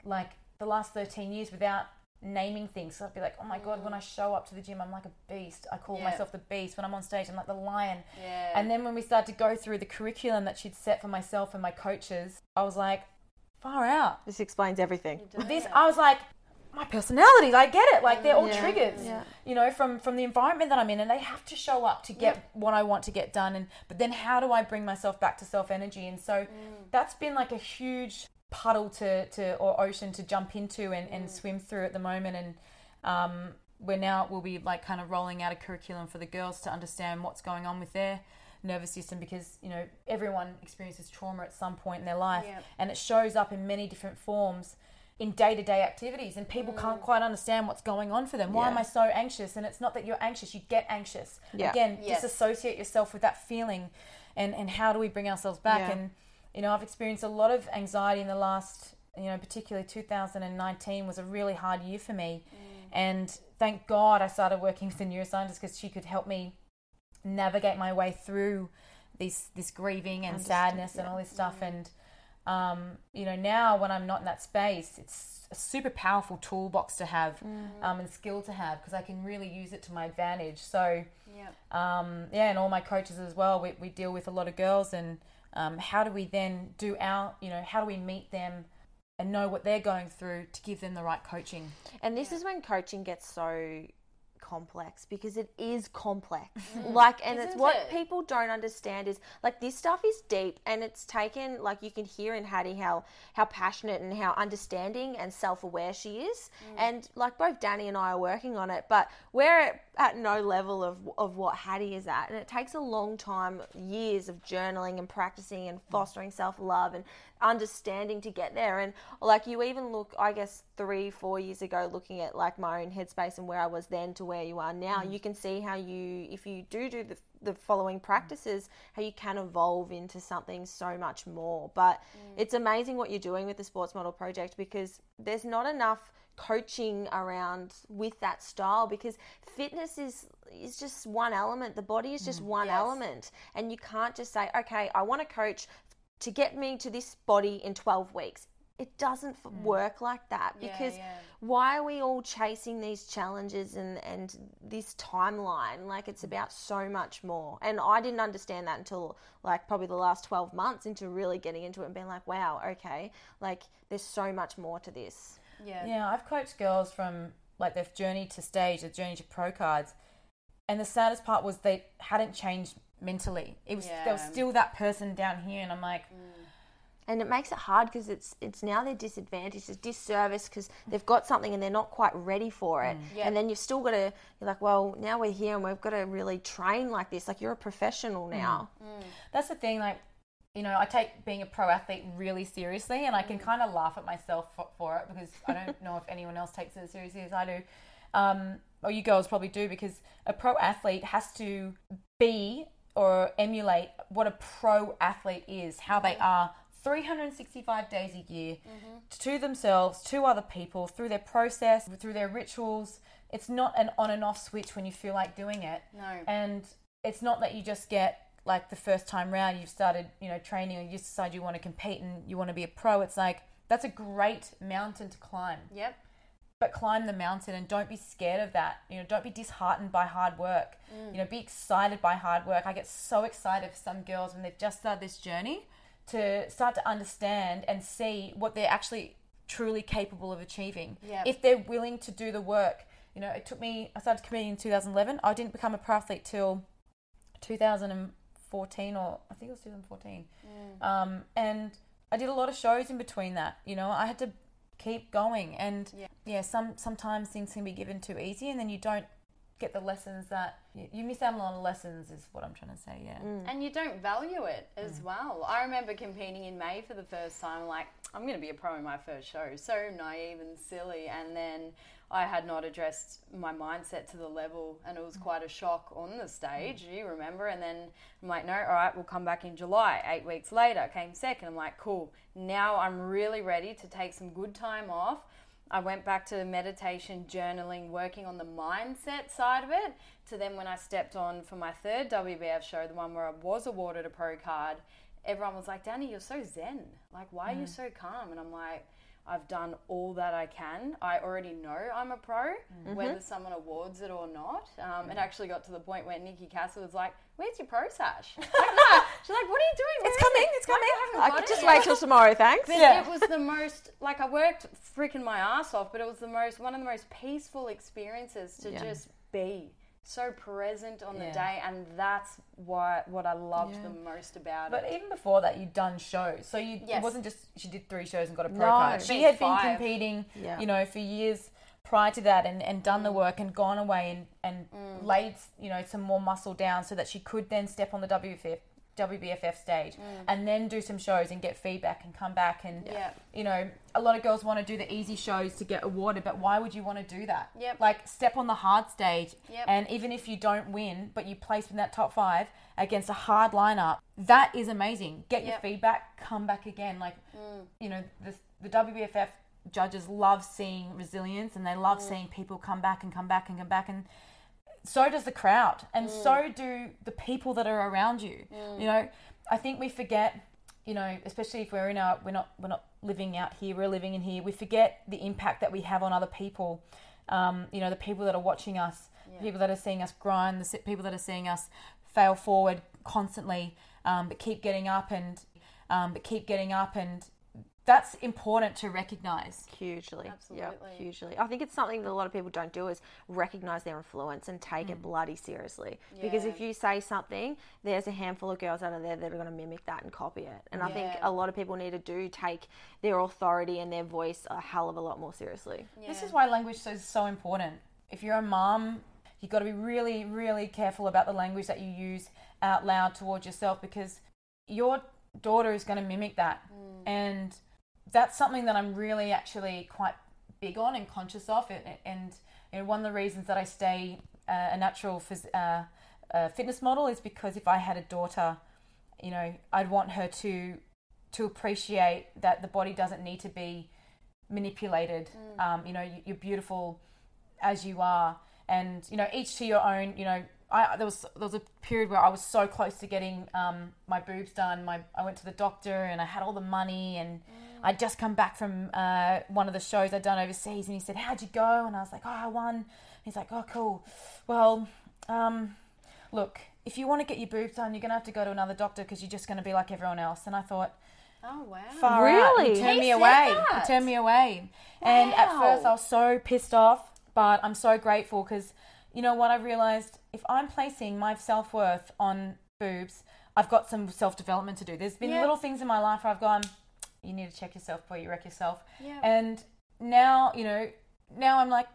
Speaker 3: like the last 13 years without naming things. So I'd be like, oh my God, when mm. I show up to the gym, I'm like a beast. I call
Speaker 2: Yeah.
Speaker 3: myself the beast. When I'm on stage, I'm like the lion.
Speaker 2: Yeah.
Speaker 3: And then when we started to go through the curriculum that she'd set for myself and my coaches, I was like, far out.
Speaker 1: This explains everything.
Speaker 3: This, I was like, my personality, I get it. Like they're all
Speaker 1: Yeah,
Speaker 3: triggers,
Speaker 1: yeah.
Speaker 3: you know, from from the environment that I'm in, and they have to show up to get what I want to get done. And but then how do I bring myself back to self energy? And so that's been like a huge puddle to to or ocean to jump into and, and swim through at the moment. And um, we're now we'll be like kind of rolling out a curriculum for the girls to understand what's going on with their nervous system because you know everyone experiences trauma at some point in their life and it shows up in many different forms in day-to-day activities and people can't mm. quite understand what's going on for them. Why am i so anxious? And it's not that you're anxious you get anxious.
Speaker 1: Yeah.
Speaker 3: again
Speaker 2: Yes.
Speaker 3: disassociate yourself with that feeling and and how do we bring ourselves back?
Speaker 1: Yeah.
Speaker 3: and you know i've experienced a lot of anxiety in the last you know particularly 2019 was a really hard year for me. Mm. And thank god i started working with a neuroscientist because she could help me navigate my way through this this grieving and
Speaker 1: Understand,
Speaker 3: sadness and all this stuff. Mm. And um, you know now when i'm not in that space it's a super powerful toolbox to have um, and skill to have because i can really use it to my advantage so
Speaker 2: yeah.
Speaker 3: um, yeah, and all my coaches as well. We, we deal with a lot of girls, and um, how do we then do our, you know, how do we meet them and know what they're going through to give them the right coaching?
Speaker 1: And this is when coaching gets so complex because it is complex. Mm. Like, and it's
Speaker 2: Isn't
Speaker 1: what
Speaker 2: it?
Speaker 1: people don't understand is like this stuff is deep and it's taken like you can hear in Hattie how how passionate and how understanding and self aware she is. Mm. And like both Dani and I are working on it, but we're at, at no level of of what Hattie is at, and it takes a long time, years of journaling and practicing and fostering self love and understanding to get there. And like you even look, I guess three, four years ago, looking at like my own headspace and where I was then to where you are now, mm. you can see how you, if you do do the, the following practices, how you can evolve into something so much more. But mm. it's amazing what you're doing with the Sports Model Project because there's not enough coaching around with that style because fitness is is just one element. The body is just mm. one
Speaker 2: Yes.
Speaker 1: element. And you can't just say okay i want to coach to get me to this body in 12 weeks. It doesn't f- mm. work like that
Speaker 2: Yeah,
Speaker 1: because
Speaker 2: yeah.
Speaker 1: why are we all chasing these challenges and and this timeline? Like it's mm. about so much more. And i didn't understand that until like probably the last 12 months into really getting into it and being like wow okay like there's so much more to this
Speaker 2: Yeah.
Speaker 3: Yeah, I've coached girls from like their journey to stage, their journey to pro cards, and the saddest part was they hadn't changed mentally. It was there was
Speaker 2: Yeah.
Speaker 3: still that person down here, and I'm like, mm.
Speaker 1: and it makes it hard because it's it's now their disadvantage, it's disservice because they've got something and they're not quite ready for it. Mm.
Speaker 2: Yeah.
Speaker 1: And then you've still got to you're like, well, now we're here and we've got to really train like this. Like you're a professional now. Mm.
Speaker 3: that's the thing. Like, you know, I take being a pro athlete really seriously, and I can kind of laugh at myself for, for it because I don't <laughs> know if anyone else takes it as seriously as I do. Um, or you girls probably do because a pro athlete has to be or emulate what a pro athlete is, how they are 365 days a year to themselves, to other people, through their process, through their rituals. It's not an on and off switch when you feel like doing it.
Speaker 2: No.
Speaker 3: And it's not that you just get like the first time round you've started, you know, training and you decide you want to compete and you want to be a pro. It's like that's a great mountain to climb.
Speaker 2: Yep.
Speaker 3: But climb the mountain and don't be scared of that. You know, don't be disheartened by hard work. Mm. You know, be excited by hard work. I get so excited for some girls when they've just started this journey to start to understand and see what they're actually truly capable of achieving.
Speaker 2: Yep.
Speaker 3: If they're willing to do the work. You know, it took me I started competing in 2011. I didn't become a pro athlete till 2014 or I think it was 2014. Mm. Um, and I did a lot of shows in between that. You know, I had to keep going, and
Speaker 2: Yeah.
Speaker 3: yeah, some sometimes things can be given too easy, and then you don't get the lessons that you, you miss out on a lot of lessons. Is what I'm trying to say. Yeah. Mm.
Speaker 2: And you don't value it as mm. well. I remember competing in May for the first time, like, I'm going to be a pro in my first show. So naive and silly. And then I had not addressed my mindset to the level, and it was mm. quite a shock on the stage. Mm. You remember? And then I'm like, no, all right, we'll come back in July. Eight weeks later, came second. I'm like, cool. Now I'm really ready to take some good time off. I went back to meditation, journaling, working on the mindset side of it. To then when I stepped on for my third WBFF show, the one where I was awarded a pro card, everyone was like, Dani, you're so zen. Like, why are you mm. so calm? And I'm like, I've done all that I can. I already know I'm a pro, whether someone awards it or not. Um, it actually got to the point where Nikki Castle was like, "Where's your pro sash?" <laughs> Like, no. She's like, "What are you doing? Where
Speaker 1: It's coming,
Speaker 2: it?"
Speaker 1: it's coming.
Speaker 2: I
Speaker 1: could just
Speaker 2: yet.
Speaker 1: wait till tomorrow, thanks.
Speaker 2: But
Speaker 3: Yeah.
Speaker 2: it was the most like I worked freaking my ass off, but it was the most one of the most peaceful experiences to
Speaker 1: Yeah.
Speaker 2: just be so present on the day, and that's why what I loved
Speaker 3: Yeah.
Speaker 2: the most about
Speaker 3: But
Speaker 2: it.
Speaker 3: But even before that, you'd done shows, so you
Speaker 2: Yes.
Speaker 3: it wasn't just she did three shows and got a pro
Speaker 1: No.
Speaker 3: card. She
Speaker 2: Been
Speaker 3: had been competing,
Speaker 1: Yeah.
Speaker 3: you know, for years prior to that, and, and done the mm. work and gone away and and mm. laid you know some more muscle down so that she could then step on the WBF WBFF stage mm. and then do some shows and get feedback and come back and
Speaker 2: Yeah.
Speaker 3: you know a lot of girls want to do the easy shows to get awarded, but why would you want to do that?
Speaker 2: Yep.
Speaker 3: Like step on the hard stage,
Speaker 2: Yep.
Speaker 3: and even if you don't win, but you place in that top five against a hard lineup, that is amazing. Get your feedback, come back again. Like, mm. you know, the, the WBFF judges love seeing resilience and they love mm. seeing people come back and come back and come back. And so does the crowd, and so do the people that are around you. You know, I think we forget. You know, especially if we're in our, we're not, we're not living out here. We're living in here. We forget the impact that we have on other people. Um, you know, the people that are watching us, the people that are seeing us grind, the people that are seeing us fail forward constantly, um, but keep getting up and, um, but keep getting up, and that's important to recognize.
Speaker 1: Hugely.
Speaker 2: Absolutely.
Speaker 1: Yep, hugely. I think it's something that a lot of people don't do is recognize their influence and take it mm. bloody seriously. Because if you say something, there's a handful of girls out of there that are going to mimic that and copy it. And I think a lot of people need to do take their authority and their voice a hell of a lot more seriously.
Speaker 3: This is why language is so important. If you're a mom you've got to be really, really careful about the language that you use out loud towards yourself because your daughter is going to mimic that. Mm. And that's something that I'm really actually quite big on and conscious of. And, and you know, one of the reasons that I stay uh, a natural phys- uh, uh, fitness model is because if I had a daughter, you know, I'd want her to to appreciate that the body doesn't need to be manipulated. Um, you know, you- you're beautiful as you are, and you know, each to your own. You know, I there was there was a period where I was so close to getting um, my boobs done. My I went to the doctor and I had all the money and I'd just come back from uh, one of the shows I'd done overseas, and he said, "How'd you go?" And I was like, "Oh, I won." He's like, "Oh, cool. Well, um, look, if you want to get your boobs done, you're gonna have to go to another doctor because you're just gonna be like everyone else." And I thought,
Speaker 2: Oh wow.
Speaker 3: far out.
Speaker 1: Really?
Speaker 3: He turned
Speaker 2: He
Speaker 3: me
Speaker 2: said
Speaker 3: away.
Speaker 2: that?
Speaker 3: He turned me away. And at first I was so pissed off, but I'm so grateful because you know what I realized? If I'm placing my self worth on boobs, I've got some self development to do. There's been
Speaker 2: Yeah.
Speaker 3: little things in my life where I've gone, you need to check yourself before you wreck yourself.
Speaker 2: Yeah.
Speaker 3: And now, you know, now I'm like,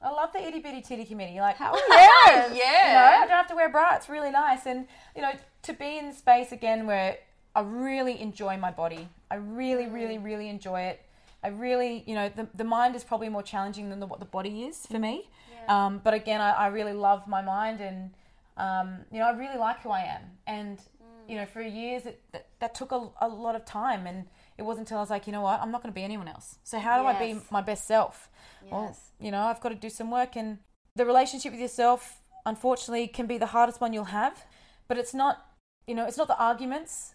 Speaker 3: I love the itty bitty titty committee. Like,
Speaker 1: How- <laughs>
Speaker 3: yeah,
Speaker 2: Yeah.
Speaker 3: You know, I don't have to wear a bra. It's really nice. And, you know, to be in space again where I really enjoy my body. I really, really, really enjoy it. I really, you know, the, the mind is probably more challenging than the, what the body is for me. Yeah. Um, but again, I, I really love my mind and, um, you know, I really like who I am. And, you know, for years, it, that, that took a, a lot of time. And it wasn't until I was like, you know what, I'm not going to be anyone else. So how do I be my best self? Well, you know, I've got to do some work. And the relationship with yourself, unfortunately, can be the hardest one you'll have. But it's not, you know, it's not the arguments.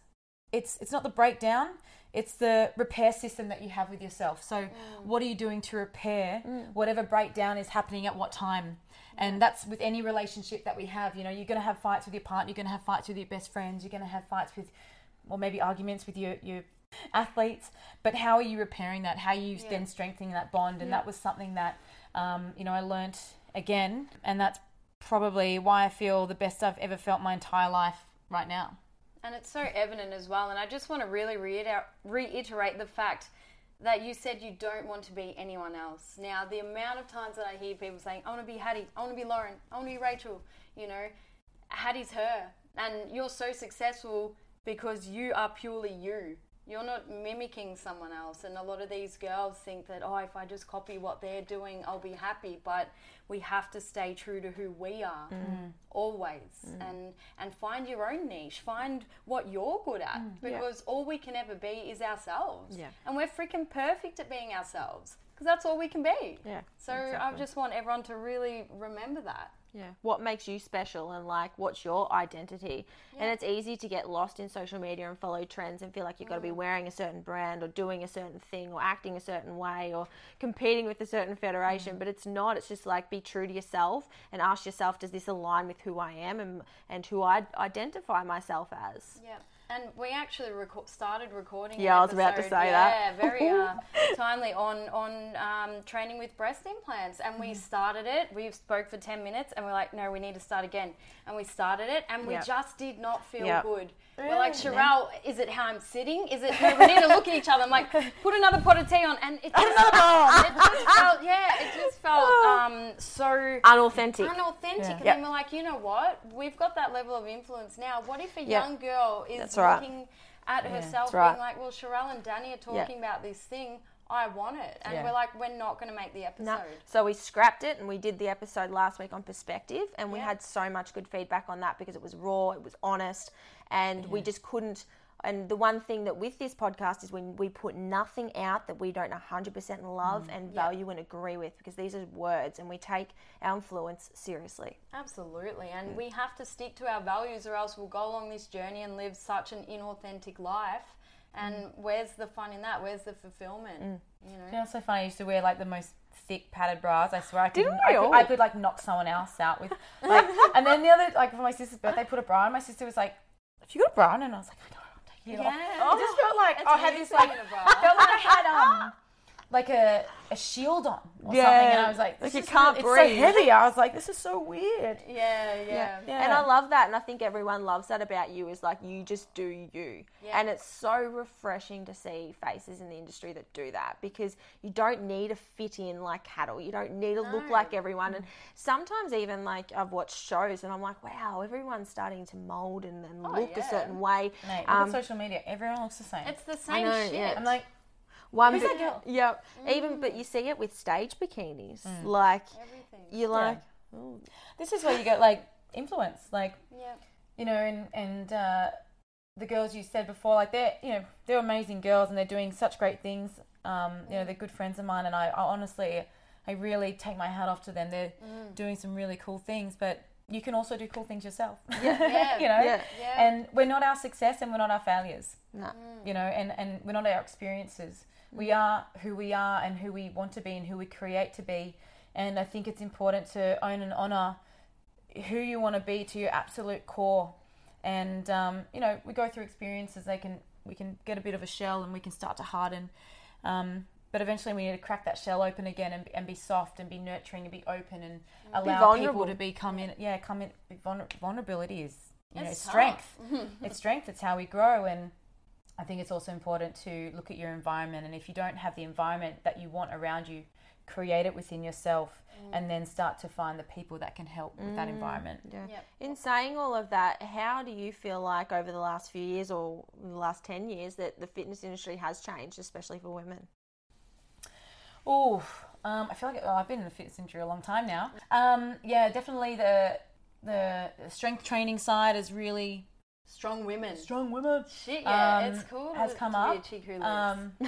Speaker 3: It's it's not the breakdown. It's the repair system that you have with yourself. So, mm. what are you doing to repair mm. whatever breakdown is happening at what time? And that's with any relationship that we have. You know, you're going to have fights with your partner. You're going to have fights with your best friends. You're going to have fights with, or maybe arguments with your your athletes. But how are you repairing that? How are you then strengthening that bond? And that was something that, um, you know, I learnt again, and that's probably why I feel the best I've ever felt my entire life right now.
Speaker 2: And it's so evident as well. And I just want to really reiter- reiterate the fact that you said you don't want to be anyone else. Now, the amount of times that I hear people saying, I want to be Hattie, I want to be Lauren, I want to be Rachel, you know, Hattie's her. And you're so successful because you are purely you. You're not mimicking someone else. And a lot of these girls think that, oh, if I just copy what they're doing, I'll be happy. But we have to stay true to who we are mm. Mm. always mm. and and find your own niche. Find what you're good at because all we can ever be is ourselves.
Speaker 1: Yeah.
Speaker 2: and we're freaking perfect at being ourselves because that's all we can be.
Speaker 1: Yeah,
Speaker 2: so i just want everyone to really remember that
Speaker 1: Yeah. What makes you special and like what's your identity? And it's easy to get lost in social media and follow trends and feel like you've got to be mm. wearing a certain brand or doing a certain thing or acting a certain way or competing with a certain federation. Mm. But it's not. It's just like be true to yourself and ask yourself, does this align with who I am and, and who I identify myself as?
Speaker 2: yeah and we actually reco- started recording.
Speaker 1: Yeah, I was about to say
Speaker 2: yeah,
Speaker 1: that.
Speaker 2: Yeah, very uh, <laughs> timely on on um, training with breast implants, and
Speaker 1: Mm-hmm.
Speaker 2: we started it. We spoke for ten minutes, and we're like, no, we need to start again. And we started it, and we
Speaker 1: Yep.
Speaker 2: just did not feel
Speaker 1: Yep.
Speaker 2: good. We're like, Sharelle, is it how I'm sitting? Is it? We need to look at each other. I'm like, put another pot of tea on, and it just, <laughs> it just felt, yeah, it just felt um, so
Speaker 1: Unauthentic.
Speaker 2: unauthentic. And
Speaker 1: Yep.
Speaker 2: then we're like, you know what? We've got that level of influence now. What if a
Speaker 1: Yep.
Speaker 2: young girl is
Speaker 1: That's right.
Speaker 2: looking at herself,
Speaker 1: That's right.
Speaker 2: being like, well, Sharelle and Dani are talking about this thing. I want it. And
Speaker 3: Yeah.
Speaker 2: we're like, we're not going to make the episode.
Speaker 1: No. So we scrapped it and we did the episode last week on perspective and we
Speaker 2: Yeah.
Speaker 1: had so much good feedback on that because it was raw, it was honest, and we just couldn't and the one thing that with this podcast is when we put nothing out that we don't 100% love mm, and value and agree with because these are words and we take our influence seriously.
Speaker 2: Absolutely. And mm. we have to stick to our values or else we'll go along this journey and live such an inauthentic life. And where's the fun in that? Where's the fulfillment? You know?
Speaker 3: You know, so funny. I used to wear like the most thick padded bras. I swear I could,
Speaker 1: Didn't
Speaker 3: I could. I could like knock someone else out with. Like, <laughs> and then the other, like for my sister's birthday, put a bra on. My sister was like, "Have you got a bra on?" And I was like, "I don't. I'm taking it off."
Speaker 2: Yeah.
Speaker 3: It just felt like I had this like,
Speaker 2: taking a bra.
Speaker 3: I felt like I had um, like a, a shield on or
Speaker 1: Yeah.
Speaker 3: something, and I was like,
Speaker 1: Like
Speaker 3: this
Speaker 1: you
Speaker 3: is
Speaker 1: can't
Speaker 3: really-
Speaker 1: breathe.
Speaker 3: It's so heavy. I was like, this is so weird.
Speaker 2: Yeah, yeah.
Speaker 3: Yeah.
Speaker 1: And I love that and I think everyone loves that about you is like you just do you.
Speaker 2: Yeah.
Speaker 1: And it's so refreshing to see faces in the industry that do that because you don't need to fit in like cattle. You don't need to look like everyone and sometimes even like I've watched shows and I'm like, wow, everyone's starting to mold and, and
Speaker 2: Oh,
Speaker 1: look
Speaker 2: yeah.
Speaker 1: a certain way.
Speaker 3: Mate, look
Speaker 1: Um,
Speaker 3: at social media. Everyone looks the same.
Speaker 2: It's the same
Speaker 1: know,
Speaker 2: shit.
Speaker 1: yeah.
Speaker 3: I'm like,
Speaker 1: One
Speaker 3: Who's
Speaker 1: bit-
Speaker 3: that girl? <laughs>
Speaker 1: Yep. Even but you see it with stage bikinis.
Speaker 3: Mm.
Speaker 1: Like
Speaker 2: Everything.
Speaker 1: you're like
Speaker 3: this is where you get like influence. Like,
Speaker 2: Yeah.
Speaker 3: you know, and and uh, the girls you said before, like they're you know they're amazing girls and they're doing such great things. Um, you know, they're good friends of mine, and I, I honestly, I really take my hat off to them. They're doing some really cool things, but you can also do cool things yourself.
Speaker 2: Yeah. <laughs>
Speaker 3: you know,
Speaker 1: Yeah.
Speaker 2: Yeah.
Speaker 3: and we're not our success and we're not our failures.
Speaker 1: No.
Speaker 3: You know, and and we're not our experiences. We are who we are and who we want to be and who we create to be. And I think it's important to own and honor who you want to be to your absolute core. And um, you know, we go through experiences. They can we can get a bit of a shell and we can start to harden. Um, but eventually, we need to crack that shell open again and, and be soft and be nurturing and be open and allow
Speaker 1: vulnerable.
Speaker 3: people to be come in. Yeah, come in. Vulnerability is you know strength. <laughs> it's strength. It's how we grow and. I think it's also important to look at your environment, and if you don't have the environment that you want around you, create it within yourself, and then start to find the people that can help with that environment.
Speaker 1: Yeah.
Speaker 2: Yep.
Speaker 1: In saying all of that, how do you feel like over the last few years or the last 10 years that the fitness industry has changed, especially for women?
Speaker 3: Oh, um, I feel like well, I've been in the fitness industry a long time now. Um, yeah, definitely the the strength training side is really
Speaker 2: Strong women.
Speaker 3: strong women.
Speaker 2: Shit, yeah,
Speaker 3: um,
Speaker 2: it's cool.
Speaker 3: has come up.
Speaker 2: A chick who lives.
Speaker 3: Um, <laughs>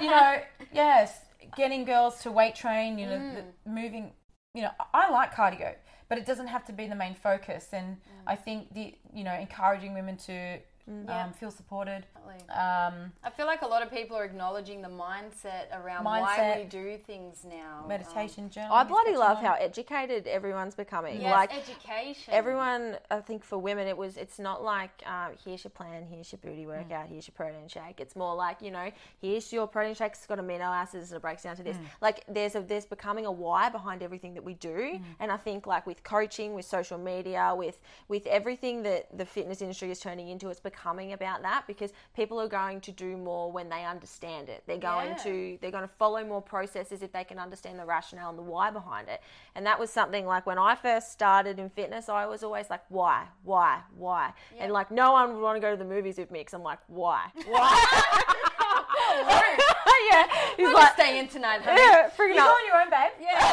Speaker 3: you know, yes, getting girls to weight train, you know,
Speaker 2: Mm.
Speaker 3: the, moving, you know, I like cardio, but it doesn't have to be the main focus. And
Speaker 2: Mm.
Speaker 3: I think the, you know, encouraging women to
Speaker 2: Yeah.
Speaker 3: um, feel supported. Um,
Speaker 2: I feel like a lot of people are acknowledging the mindset around why
Speaker 3: Mindset.
Speaker 2: we do things now.
Speaker 3: meditation, journaling.
Speaker 1: I bloody love
Speaker 3: on-
Speaker 1: how educated everyone's becoming.
Speaker 2: Um, yes,
Speaker 1: like
Speaker 2: education.
Speaker 1: everyone, I think for women, it was. It's not like um, here's your plan, here's your booty workout, here's your protein shake. It's more like you know, here's your protein shake. It's got amino acids and it breaks down to this. Like there's a there's becoming a why behind everything that we do, and I think like with coaching, with social media, with with everything that the fitness industry is turning into, it's becoming about that because people are going to do more when they understand it. They're going
Speaker 2: Yeah.
Speaker 1: to they're going to follow more processes if they can understand the rationale and the why behind it. And that was something like when I first started in fitness, I was always like, why, why, why? And like no one would want to go to the movies with me because I'm like, why, why? <laughs> <laughs> yeah, he's
Speaker 2: We'll
Speaker 1: like,
Speaker 2: stay in tonight, honey.
Speaker 1: yeah, freaking
Speaker 3: You go on your own, babe.
Speaker 2: Yeah. <laughs>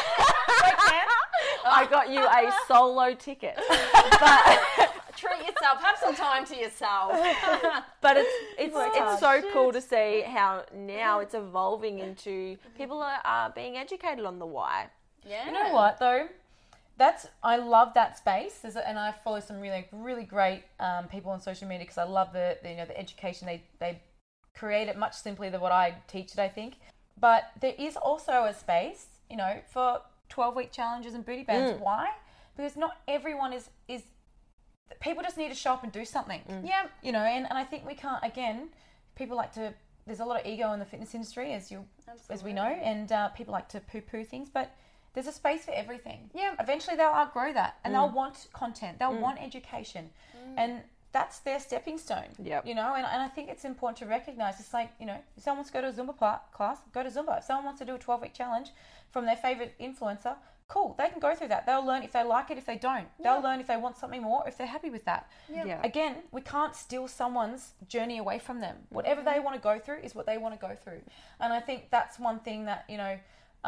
Speaker 1: I got you a solo ticket, but
Speaker 2: Treat yourself. Have some time to yourself. <laughs>
Speaker 1: but it's it's
Speaker 3: Wow.
Speaker 1: it's so cool to see how now it's evolving into people are, are being educated on the why.
Speaker 2: yeah.
Speaker 3: You know what though? That's I love that space, There's a- and I follow some really really great um, people on social media because I love the, the you know the education they they create it much simpler than what I teach it. I think, but there is also a space you know for twelve week challenges and booty bands. Why? Because not everyone is is people just need to show up and do something. Mm.
Speaker 2: Yeah.
Speaker 3: you know and, and i think we can't again people like to there's a lot of ego in the fitness industry as you as we know and uh, people like to poo-poo things but there's a space for everything.
Speaker 2: Yeah.
Speaker 3: eventually they'll outgrow that and they'll mm. want content. They'll mm. want education. And that's their stepping stone
Speaker 1: Yeah.
Speaker 3: you know and, and i think it's important to recognize it's like you know if someone wants to go to a zumba class go to zumba. If someone wants to do a 12 week challenge from their favorite influencer cool they can go through that they'll learn if they like it if they don't they'll learn if they want something more if they're happy with that
Speaker 1: Yeah.
Speaker 3: again, we can't steal someone's journey away from them. Whatever they want to go through is what they want to go through. And I think that's one thing that, you know,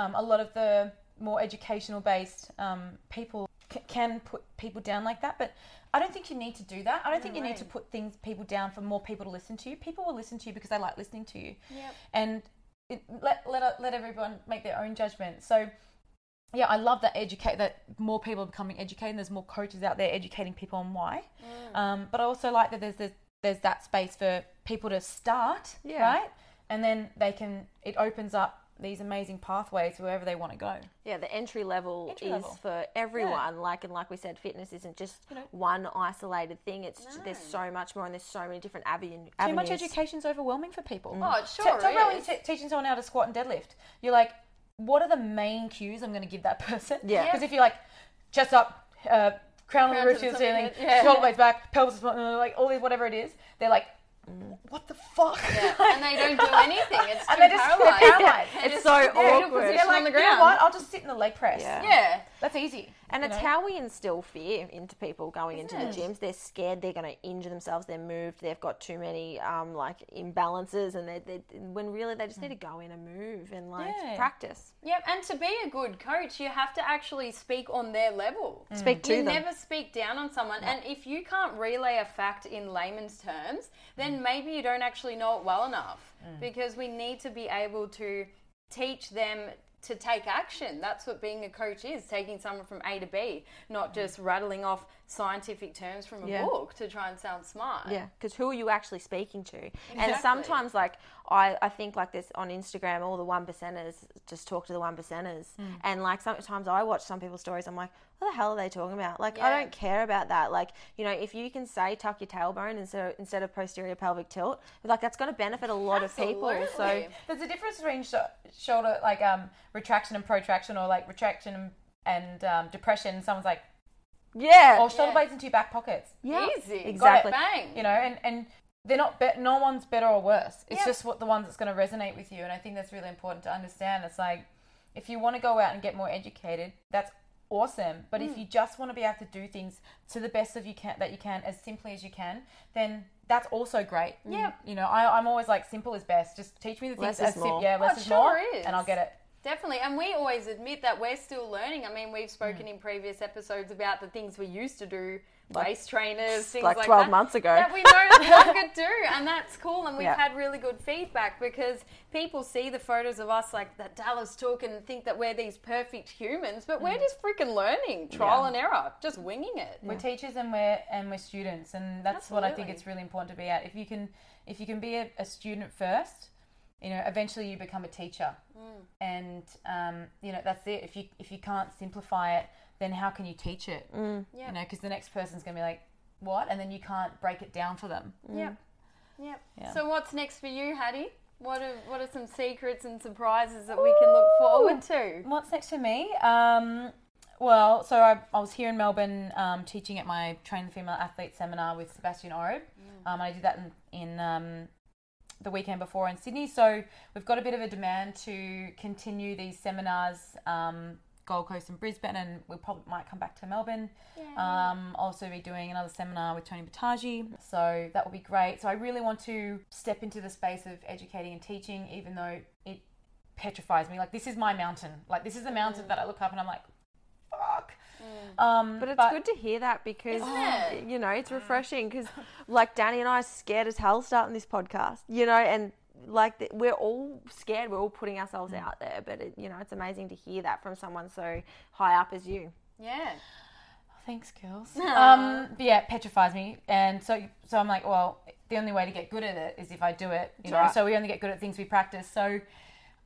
Speaker 3: um, a lot of the more educational based um, people c- can put people down like that. But I don't think you need to do that. I don't think you need to put things people down for more people to listen to you. People will listen to you because they like listening to you.
Speaker 2: Yep.
Speaker 3: And it, let, let, let everyone make their own judgment. So, yeah, I love that educate that more people are becoming educated. And there's more coaches out there educating people on why.
Speaker 2: Mm.
Speaker 3: Um, but I also like that there's, there's there's that space for people to start,
Speaker 1: Yeah.
Speaker 3: right? And then they can it opens up these amazing pathways wherever they want to go.
Speaker 1: Yeah, the entry level
Speaker 3: Entry
Speaker 1: is
Speaker 3: level.
Speaker 1: for everyone. Like and like we said, fitness isn't just
Speaker 3: You know-
Speaker 1: one isolated thing. It's there's so much more, and there's so many different avenues.
Speaker 3: Too much education is overwhelming for people.
Speaker 2: Oh, it
Speaker 3: T-
Speaker 2: sure
Speaker 3: talk about when
Speaker 2: is.
Speaker 3: you're t- teaching someone how to squat and deadlift. You're like, what are the main cues I'm going to give that <laughs> person?
Speaker 1: Yeah.
Speaker 3: Because if you're like, chest up, uh, crown on the roof
Speaker 2: to
Speaker 3: to
Speaker 2: the
Speaker 3: the ceiling,
Speaker 2: top yeah.
Speaker 3: shoulder blades back, pelvis, like all these whatever it is, they're like, what the fuck?
Speaker 2: Yeah. <laughs> And they don't do anything. It's <laughs>
Speaker 3: And
Speaker 2: too
Speaker 3: they just-
Speaker 2: paralyzed.
Speaker 3: they're paralyzed.
Speaker 2: They're
Speaker 1: It's
Speaker 2: just
Speaker 1: so
Speaker 2: in
Speaker 1: awkward.
Speaker 3: They're like,
Speaker 2: on the
Speaker 3: you know what? I'll just sit in the leg press.
Speaker 1: Yeah.
Speaker 2: Yeah.
Speaker 3: That's easy.
Speaker 1: And it's
Speaker 3: know?
Speaker 1: how we instill fear into people going into the
Speaker 3: Isn't
Speaker 1: gyms. They're scared they're going to injure themselves. They're moved. They've got too many um, like imbalances, and they they when really they just need to go in and move and like
Speaker 3: Yeah.
Speaker 1: practice.
Speaker 2: Yep, and to be a good coach, you have to actually speak on their level.
Speaker 1: Speak to
Speaker 2: you
Speaker 1: them.
Speaker 2: never speak down on someone, and if you can't relay a fact in layman's terms, then
Speaker 1: Mm.
Speaker 2: maybe you don't actually know it well enough. Because we need to be able to teach them to take action. That's what being a coach is taking someone from A to B, not just rattling off scientific terms from a
Speaker 1: Yeah.
Speaker 2: book to try and sound smart.
Speaker 1: Yeah, because who are you actually speaking to? And sometimes, like I, I think like this on Instagram, all the one percenters just talk to the one percenters, and like sometimes I watch some people's stories, I'm like, what the hell are they talking about? Like I don't care about that. Like you know, if you can say tuck your tailbone instead of, instead of posterior pelvic tilt, like that's going to benefit a lot of people. So
Speaker 3: There's a difference between sh- shoulder like um retraction and protraction, or like retraction and, and um, depression. Someone's like,
Speaker 1: yeah,
Speaker 3: or shoulder
Speaker 2: Yeah.
Speaker 3: blades into your back pockets.
Speaker 1: yeah,
Speaker 2: Easy.
Speaker 1: exactly.
Speaker 2: Bang.
Speaker 3: You know, and and they're not be- no one's better or worse. It's
Speaker 2: Yep.
Speaker 3: just what the ones that's going to resonate with you, and I think that's really important to understand. It's like if you want to go out and get more educated, that's awesome. But
Speaker 2: Mm.
Speaker 3: if you just want to be able to do things to the best of you can that you can as simply as you can, then that's also great.
Speaker 2: Yeah.
Speaker 3: You know, I, I'm always like simple is best. Just teach me the
Speaker 1: Less
Speaker 3: things
Speaker 1: is
Speaker 3: as sim-
Speaker 1: more.
Speaker 3: yeah, less
Speaker 2: Oh,
Speaker 3: is
Speaker 2: sure
Speaker 3: more,
Speaker 2: is.
Speaker 3: and I'll get it.
Speaker 2: Definitely. And we always admit that we're still learning. I mean, we've
Speaker 1: Mm.
Speaker 2: spoken in previous episodes about the things we used to do, waist trainers, things
Speaker 1: like
Speaker 2: like,
Speaker 1: 12
Speaker 2: that,
Speaker 1: months ago.
Speaker 2: That we no <laughs> longer do. And that's cool. And we've
Speaker 1: Yeah.
Speaker 2: had really good feedback because people see the photos of us like that Dallas took and think that we're these perfect humans, but
Speaker 1: Mm.
Speaker 2: we're just freaking learning, trial
Speaker 3: Yeah.
Speaker 2: and error, just winging it.
Speaker 3: We're teachers and we're and we're students, and that's what I think it's really important to be at. If you can, if you can be a, a student first, you know, eventually you become a teacher,
Speaker 2: Mm.
Speaker 3: and um, you know that's it. If you if you can't simplify it, then how can you teach it?
Speaker 1: Mm.
Speaker 2: Yeah.
Speaker 3: You know, because the next person's gonna be like, what, and then you can't break it down for them.
Speaker 2: Yep. Yep.
Speaker 3: Yeah.
Speaker 2: So what's next for you, Hattie? What are what are some secrets and surprises that we can look forward to?
Speaker 3: What's next for me? Um, well, so I, I was here in Melbourne um, teaching at my Train the Female Athlete seminar with Sebastian Oreb. Um, I did that in, in um, the weekend before in Sydney. So we've got a bit of a demand to continue these seminars, um, Gold Coast and Brisbane, and we probably might come back to Melbourne. Um, also be doing another seminar with Tony Boutagy. So that will be great. So I really want to step into the space of educating and teaching, even though it petrifies me. Like this is my mountain. Like this is the mountain that I look up and I'm like. Um,
Speaker 1: But it's good to hear that because
Speaker 2: it?
Speaker 1: you know it's refreshing because like Dani and I are scared as hell starting this podcast, you know, and like th- we're all scared. We're all putting ourselves out there, but it, you know it's amazing to hear that from someone so high up as you.
Speaker 2: Yeah.
Speaker 3: Thanks, girls. Um, but yeah, it petrifies me, and so so I'm like, well, the only way to get good at it is if I do it. You know,
Speaker 1: right.
Speaker 3: so we only get good at things we practice. So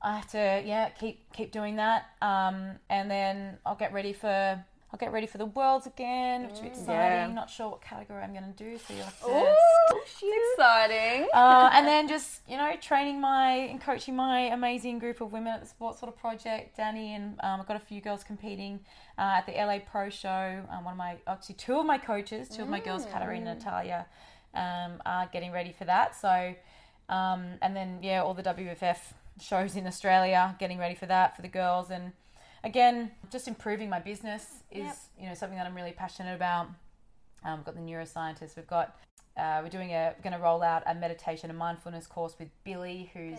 Speaker 3: I have to, yeah, keep keep doing that, um, and then I'll get ready for. I'll get ready for the worlds again, which is exciting.
Speaker 1: Yeah.
Speaker 3: Not sure what category I'm going to do, so you'll have to.
Speaker 2: Ooh, it's exciting.
Speaker 3: uh, and then just you know training my and coaching my amazing group of women at the Sports Model Project, Dani, and um, I've got a few girls competing uh, at the LA Pro Show. Um, one of my actually two of my coaches, two of my girls, Katarina and Natalia, um, are getting ready for that. So, um, and then yeah, all the WBFF shows in Australia, getting ready for that for the girls, and again, just improving my business is
Speaker 2: Yep.
Speaker 3: you know something that I'm really passionate about. Um, we've got the neuroscientist. We've got uh, we're doing a going to roll out a meditation and mindfulness course with Billy, who's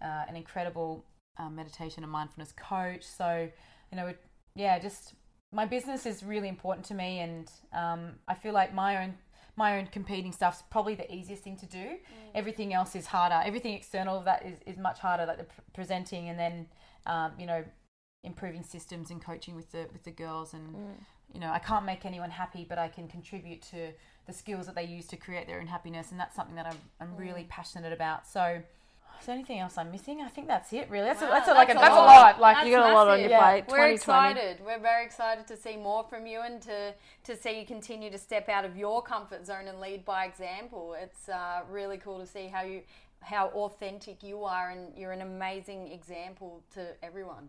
Speaker 3: uh, an incredible uh, meditation and mindfulness coach. So you know, yeah, just my business is really important to me, and um, I feel like my own my own competing stuff's probably the easiest thing to do. Everything else is harder. Everything external of that is, is much harder, like the pr- presenting and then um, you know improving systems and coaching with the with the girls and you know I can't make anyone happy, but I can contribute to the skills that they use to create their own happiness, and that's something that I'm I'm really passionate about. So. Is there anything else I'm missing? I think that's it. Really, that's a,
Speaker 2: Wow,
Speaker 3: that's a, like a,
Speaker 2: that's
Speaker 3: that's
Speaker 2: a
Speaker 3: a
Speaker 2: lot.
Speaker 3: lot. Like
Speaker 2: That's
Speaker 1: you got a lot on
Speaker 2: massive.
Speaker 1: your
Speaker 3: Yeah.
Speaker 1: plate.
Speaker 2: We're excited. We're very excited to see more from you and to, to see you continue to step out of your comfort zone and lead by example. It's uh, really cool to see how you how authentic you are and you're an amazing example to everyone.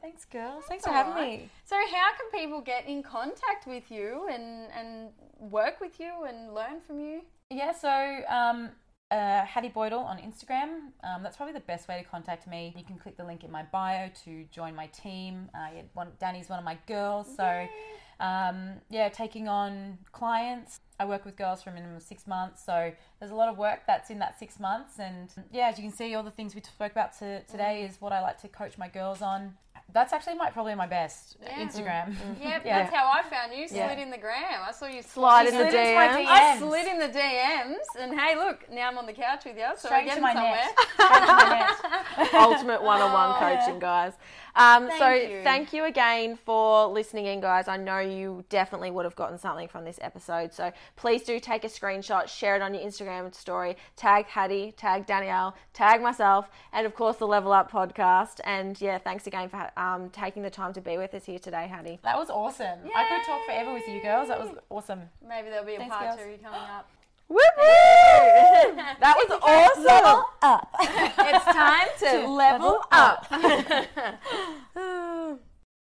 Speaker 3: Thanks, girls. Thanks for having
Speaker 2: right.
Speaker 3: me.
Speaker 2: So how can people get in contact with you and, and work with you and learn from you?
Speaker 3: Yeah, so um, uh, Hattie Boydle on Instagram. Um, that's probably the best way to contact me. You can click the link in my bio to join my team. Uh, yeah, one, Dani's one of my girls, so um, yeah, taking on clients. I work with girls for a minimum of six months, so there's a lot of work that's in that six months. And yeah, as you can see, all the things we spoke about to, today is what I like to coach my girls on. That's actually my probably my best
Speaker 2: Yeah.
Speaker 3: Instagram. Mm. <laughs>
Speaker 2: Yep,
Speaker 3: Yeah.
Speaker 2: that's how I found you.
Speaker 1: Yeah.
Speaker 2: Slid in the gram. I saw you
Speaker 1: Slide in the
Speaker 3: Slid into my
Speaker 1: DMs.
Speaker 2: I slid in the DMs, and hey, look, now I'm on the couch with you, so
Speaker 3: Straight
Speaker 2: we're
Speaker 3: to
Speaker 2: getting
Speaker 3: my
Speaker 2: somewhere.
Speaker 3: net. To my net. <laughs>
Speaker 1: ultimate one-on-one
Speaker 2: Oh,
Speaker 1: coaching, guys. Um,
Speaker 2: Thank
Speaker 1: so
Speaker 2: you.
Speaker 1: thank you again for listening in, guys. I know you definitely would have gotten something from this episode. So please do take a screenshot, share it on your Instagram story, tag Hattie, tag Danielle, tag myself, and of course the Level Up podcast. And yeah, thanks again for um, taking the time to be with us here today, Hattie.
Speaker 3: That was awesome. I could talk forever with you girls. That was awesome.
Speaker 2: Maybe there'll be a
Speaker 3: Thanks,
Speaker 2: part
Speaker 3: girls.
Speaker 2: two coming up.
Speaker 1: Woo That was awesome.
Speaker 3: Level Up.
Speaker 2: it's time to <laughs>
Speaker 1: Level up. <laughs> <laughs>